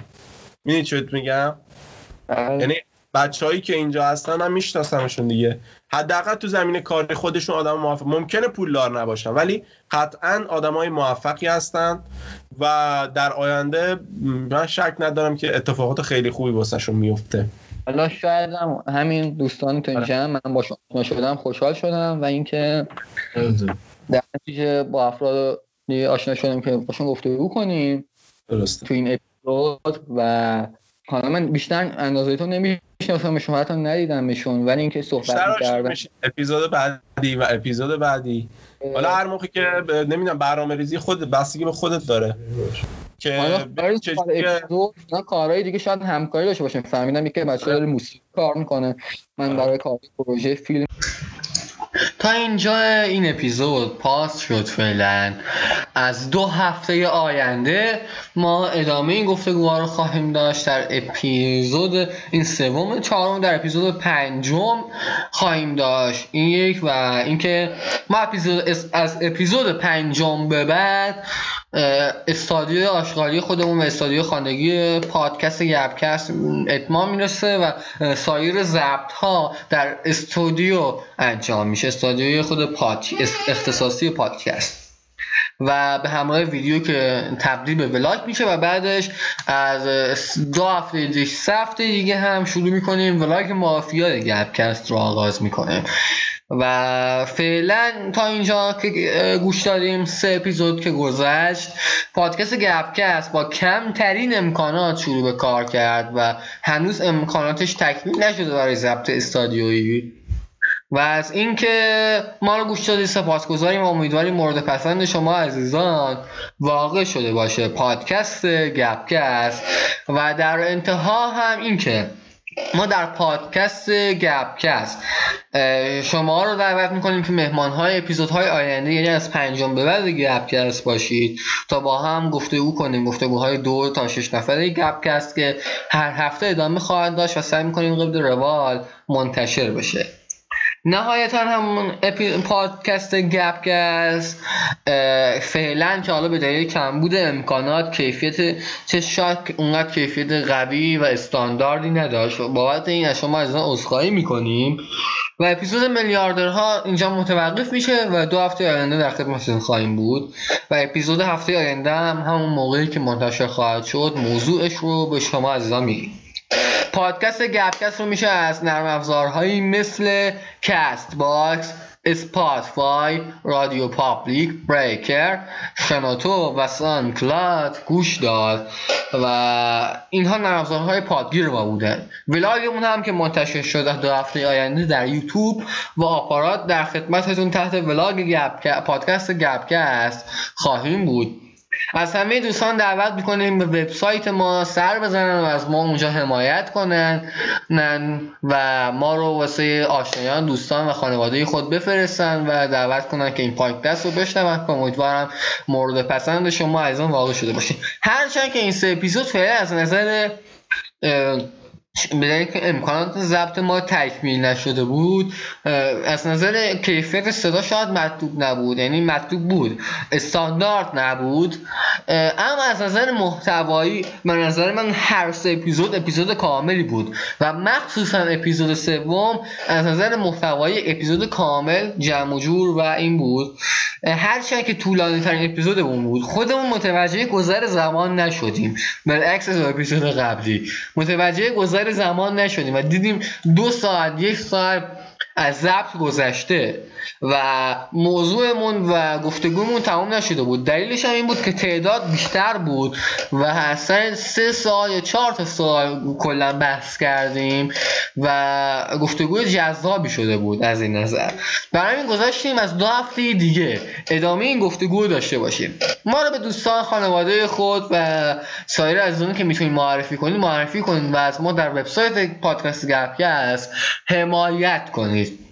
می‌دونی چه میگم؟ بله. یعنی بچههایی که اینجا هستن من میشناسمشون دیگه. حداقل تو زمین کاری خودشون آدم موفق ممکنه پولدار نباشن ولی قطعا آدمای موفقی هستن و در آینده من شک ندارم که اتفاقات خیلی خوبی واسهشون میفته حالا شاید هم همین دوستان تو اینجا من با شما شدم خوشحال شدم و اینکه در نتیجه با افراد آشنا شدم که باشون گفتگو کنیم درسته. تو این اپیزود و حالا من بیشتر اندازه تو نمی‌شناسم شما حتی ندیدمشون ولی اینکه صحبت کردم اپیزود بعدی و اپیزود بعدی. حالا هر موقع که نمی‌دونم برنامه ریزی خود بستگی به خودت داره. که نه کارهای دیگه شاید همکاری داشته باشیم. فهمیدم که بچه داره موسیقی کار می‌کنه. من برای کار پروژه فیلم تا اینجا این اپیزود پاس شد فعلا. از دو هفته آینده ما ادامه این گفتگوها رو خواهیم داشت در اپیزود این سوم چهارم در اپیزود پنجم خواهیم داشت. این یک و اینکه ما اپیزود از اپیزود پنجم به بعد استادیو آشغالی خودمون و استادیو خواندگی پادکست گپکست اتمام می‌رسه و سایر ضبط ها در استودیو انجام میشه. استودیوی خود پاد اختصاصی پادکست. و به همراه ویدیو که تبدیل به ولاگ میشه و بعدش از دو هفته دیگه سه هفته دیگه هم شروع می‌کنیم. ولاگ مافیا گپکست رو آغاز می‌کنیم و فعلا تا اینجا که گوش داریم سه اپیزود که گذشت. پادکست گپکست با کمترین امکانات شروع به کار کرد و هنوز امکاناتش تکمیل نشده برای ضبط استادیویی. و از اینکه ما رو گوش دادید سپاسگزاریم و امیدواریم مورد پسند شما عزیزان واقع شده باشه. پادکست گپکست. و در انتها هم اینکه ما در پادکست گپکست شما رو دعوت می‌کنیم که مهمان های اپیزود های آینده یعنی از پنجم به بعد گپکست باشید تا با هم گفتگو کنیم. گفتگوهای دو تا شش نفره گپکست که هر هفته ادامه خواهد داشت و سعی می‌کنیم قبل روال منتشر بشه. نهایتا همون پادکست گپگست فعلا که حالا به دلیل کمبود امکانات کیفیت چه شاک اونقدر کیفیت قوی و استانداردی نداشت. بابت این از شما از عذرخواهی می‌کنیم. و اپیزود میلیاردرها اینجا متوقف میشه و دو هفته آینده در خدمتتون خواهیم بود. و اپیزود هفته آینده هم همون موقعی که منتشر خواهد شد موضوعش رو به شما عزیزان میگیم. پادکست گپکست رو میشه از نرم افزارهایی مثل Castbox Spotify RadioPublic Breaker شنوتو و SoundCloud گوش داد و اینها نرم افزارهای پادگیر ما بودن. vlog مون هم که منتشر شده دو هفته آینده در یوتیوب و آپارات در خدمتتون تحت ولاگ گپ پادکست گپکست خواهیم بود. از همه دوستان دعوت می‌کنیم به وبسایت ما سر بزنن و از ما اونجا حمایت کنن. و ما رو واسه آشنایان دوستان و خانواده خود بفرستن و دعوت کنن که این پادکست رو بشنون. که امیدوارم مورد پسند شما عزیزان واقع شده باشیم هرچند که این سه اپیزود فعلا از نظر به که امکانات ضبط ما تکمیل نشده بود از نظر کیفیت صدا شاید مطلوب نبود یعنی مطلوب بود. استاندارد نبود. اما از نظر محتوایی به نظر من هر سه اپیزود اپیزود کاملی بود. و مخصوصا اپیزود سوم از نظر محتوایی اپیزود کامل جمع و جور و این بود. هرچند که طولانی ترین اپیزودمون بود. خودمون متوجه گذر زمان نشدیم. برعکس اپیزود قبلی. متوجه گذر زمان نشدیم و دیدیم دو ساعت یک ساعت از ضبط گذشته. و موضوعمون و گفتگومون تمام نشده بود. دلیلش هم این بود که تعداد بیشتر بود و اصلا سه سال یا چهار تا سال کلا بحث کردیم و گفتگوی جذابی شده بود از این نظر. برای این گذاشتیم از دو هفته دیگه ادامه این گفتگو داشته باشیم. ما رو به دوستان خانواده خود و سایر عزیزانی که می‌تونید معرفی کنید معرفی کنید و از ما در وبسایت پادکست گپکست حمایت کنید.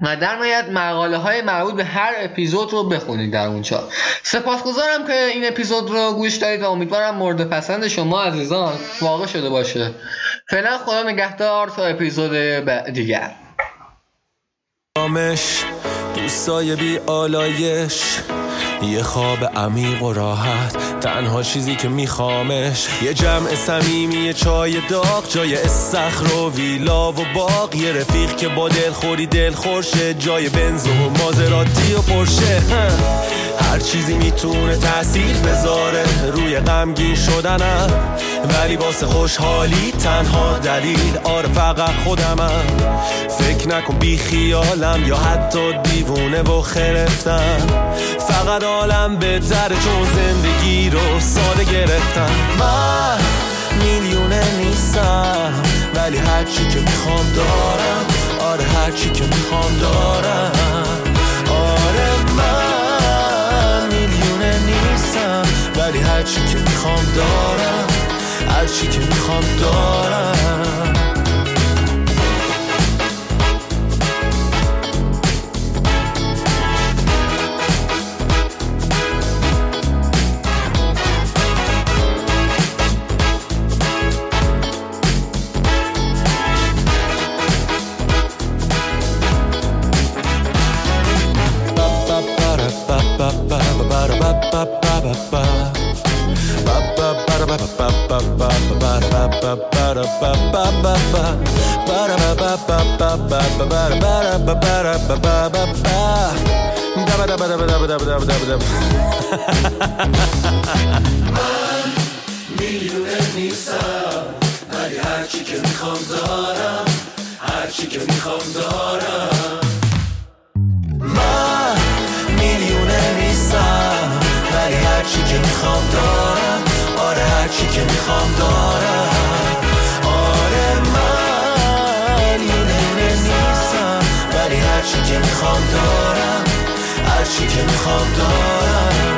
و در نهایت مقاله های مربوط به هر اپیزود رو بخونید در اونجا. سپاسگزارم که این اپیزود رو گوش دارید و امیدوارم مورد پسند شما عزیزان واقع شده باشه. فعلا خدا نگهدار تا اپیزود دیگر. دوستای بی آلایش یه خواب عمیق و راحت تنها چیزی که میخوامش یه جمع صمیمی چای داغ جای استخر و ویلا و باغ یه رفیق که با دلخوری دل خورشه جای بنز و مازراتی و پرشه. هر چیزی می‌تونه تاثیر بذاره. روی غمگین شدنم ولی واسه خوشحالی تنها دلیل آره فقط خودمم. فکر نکن بی خیالم یا حتی دیوونه و خرفتم. فقط عالم بهتره چون زندگی رو ساده گرفتم. من میلیونه نیستم ولی هرچی که می‌خوام دارم. آره هرچی که می‌خوام دارم. ولی هرچی که می‌خوام دارم هرچی که می‌خوام دارم. میلیونه نیستم ولی هرچی که می‌خوام دارم هرچی که می‌خوام دارم من میلیونه نیستم ولی هرچی که می‌خوام دارم هرچی که می‌خوام دارم. آره من میلیونه نیستم ولی هرچی که می‌خوام دارم هرچی که می‌خوام دارم.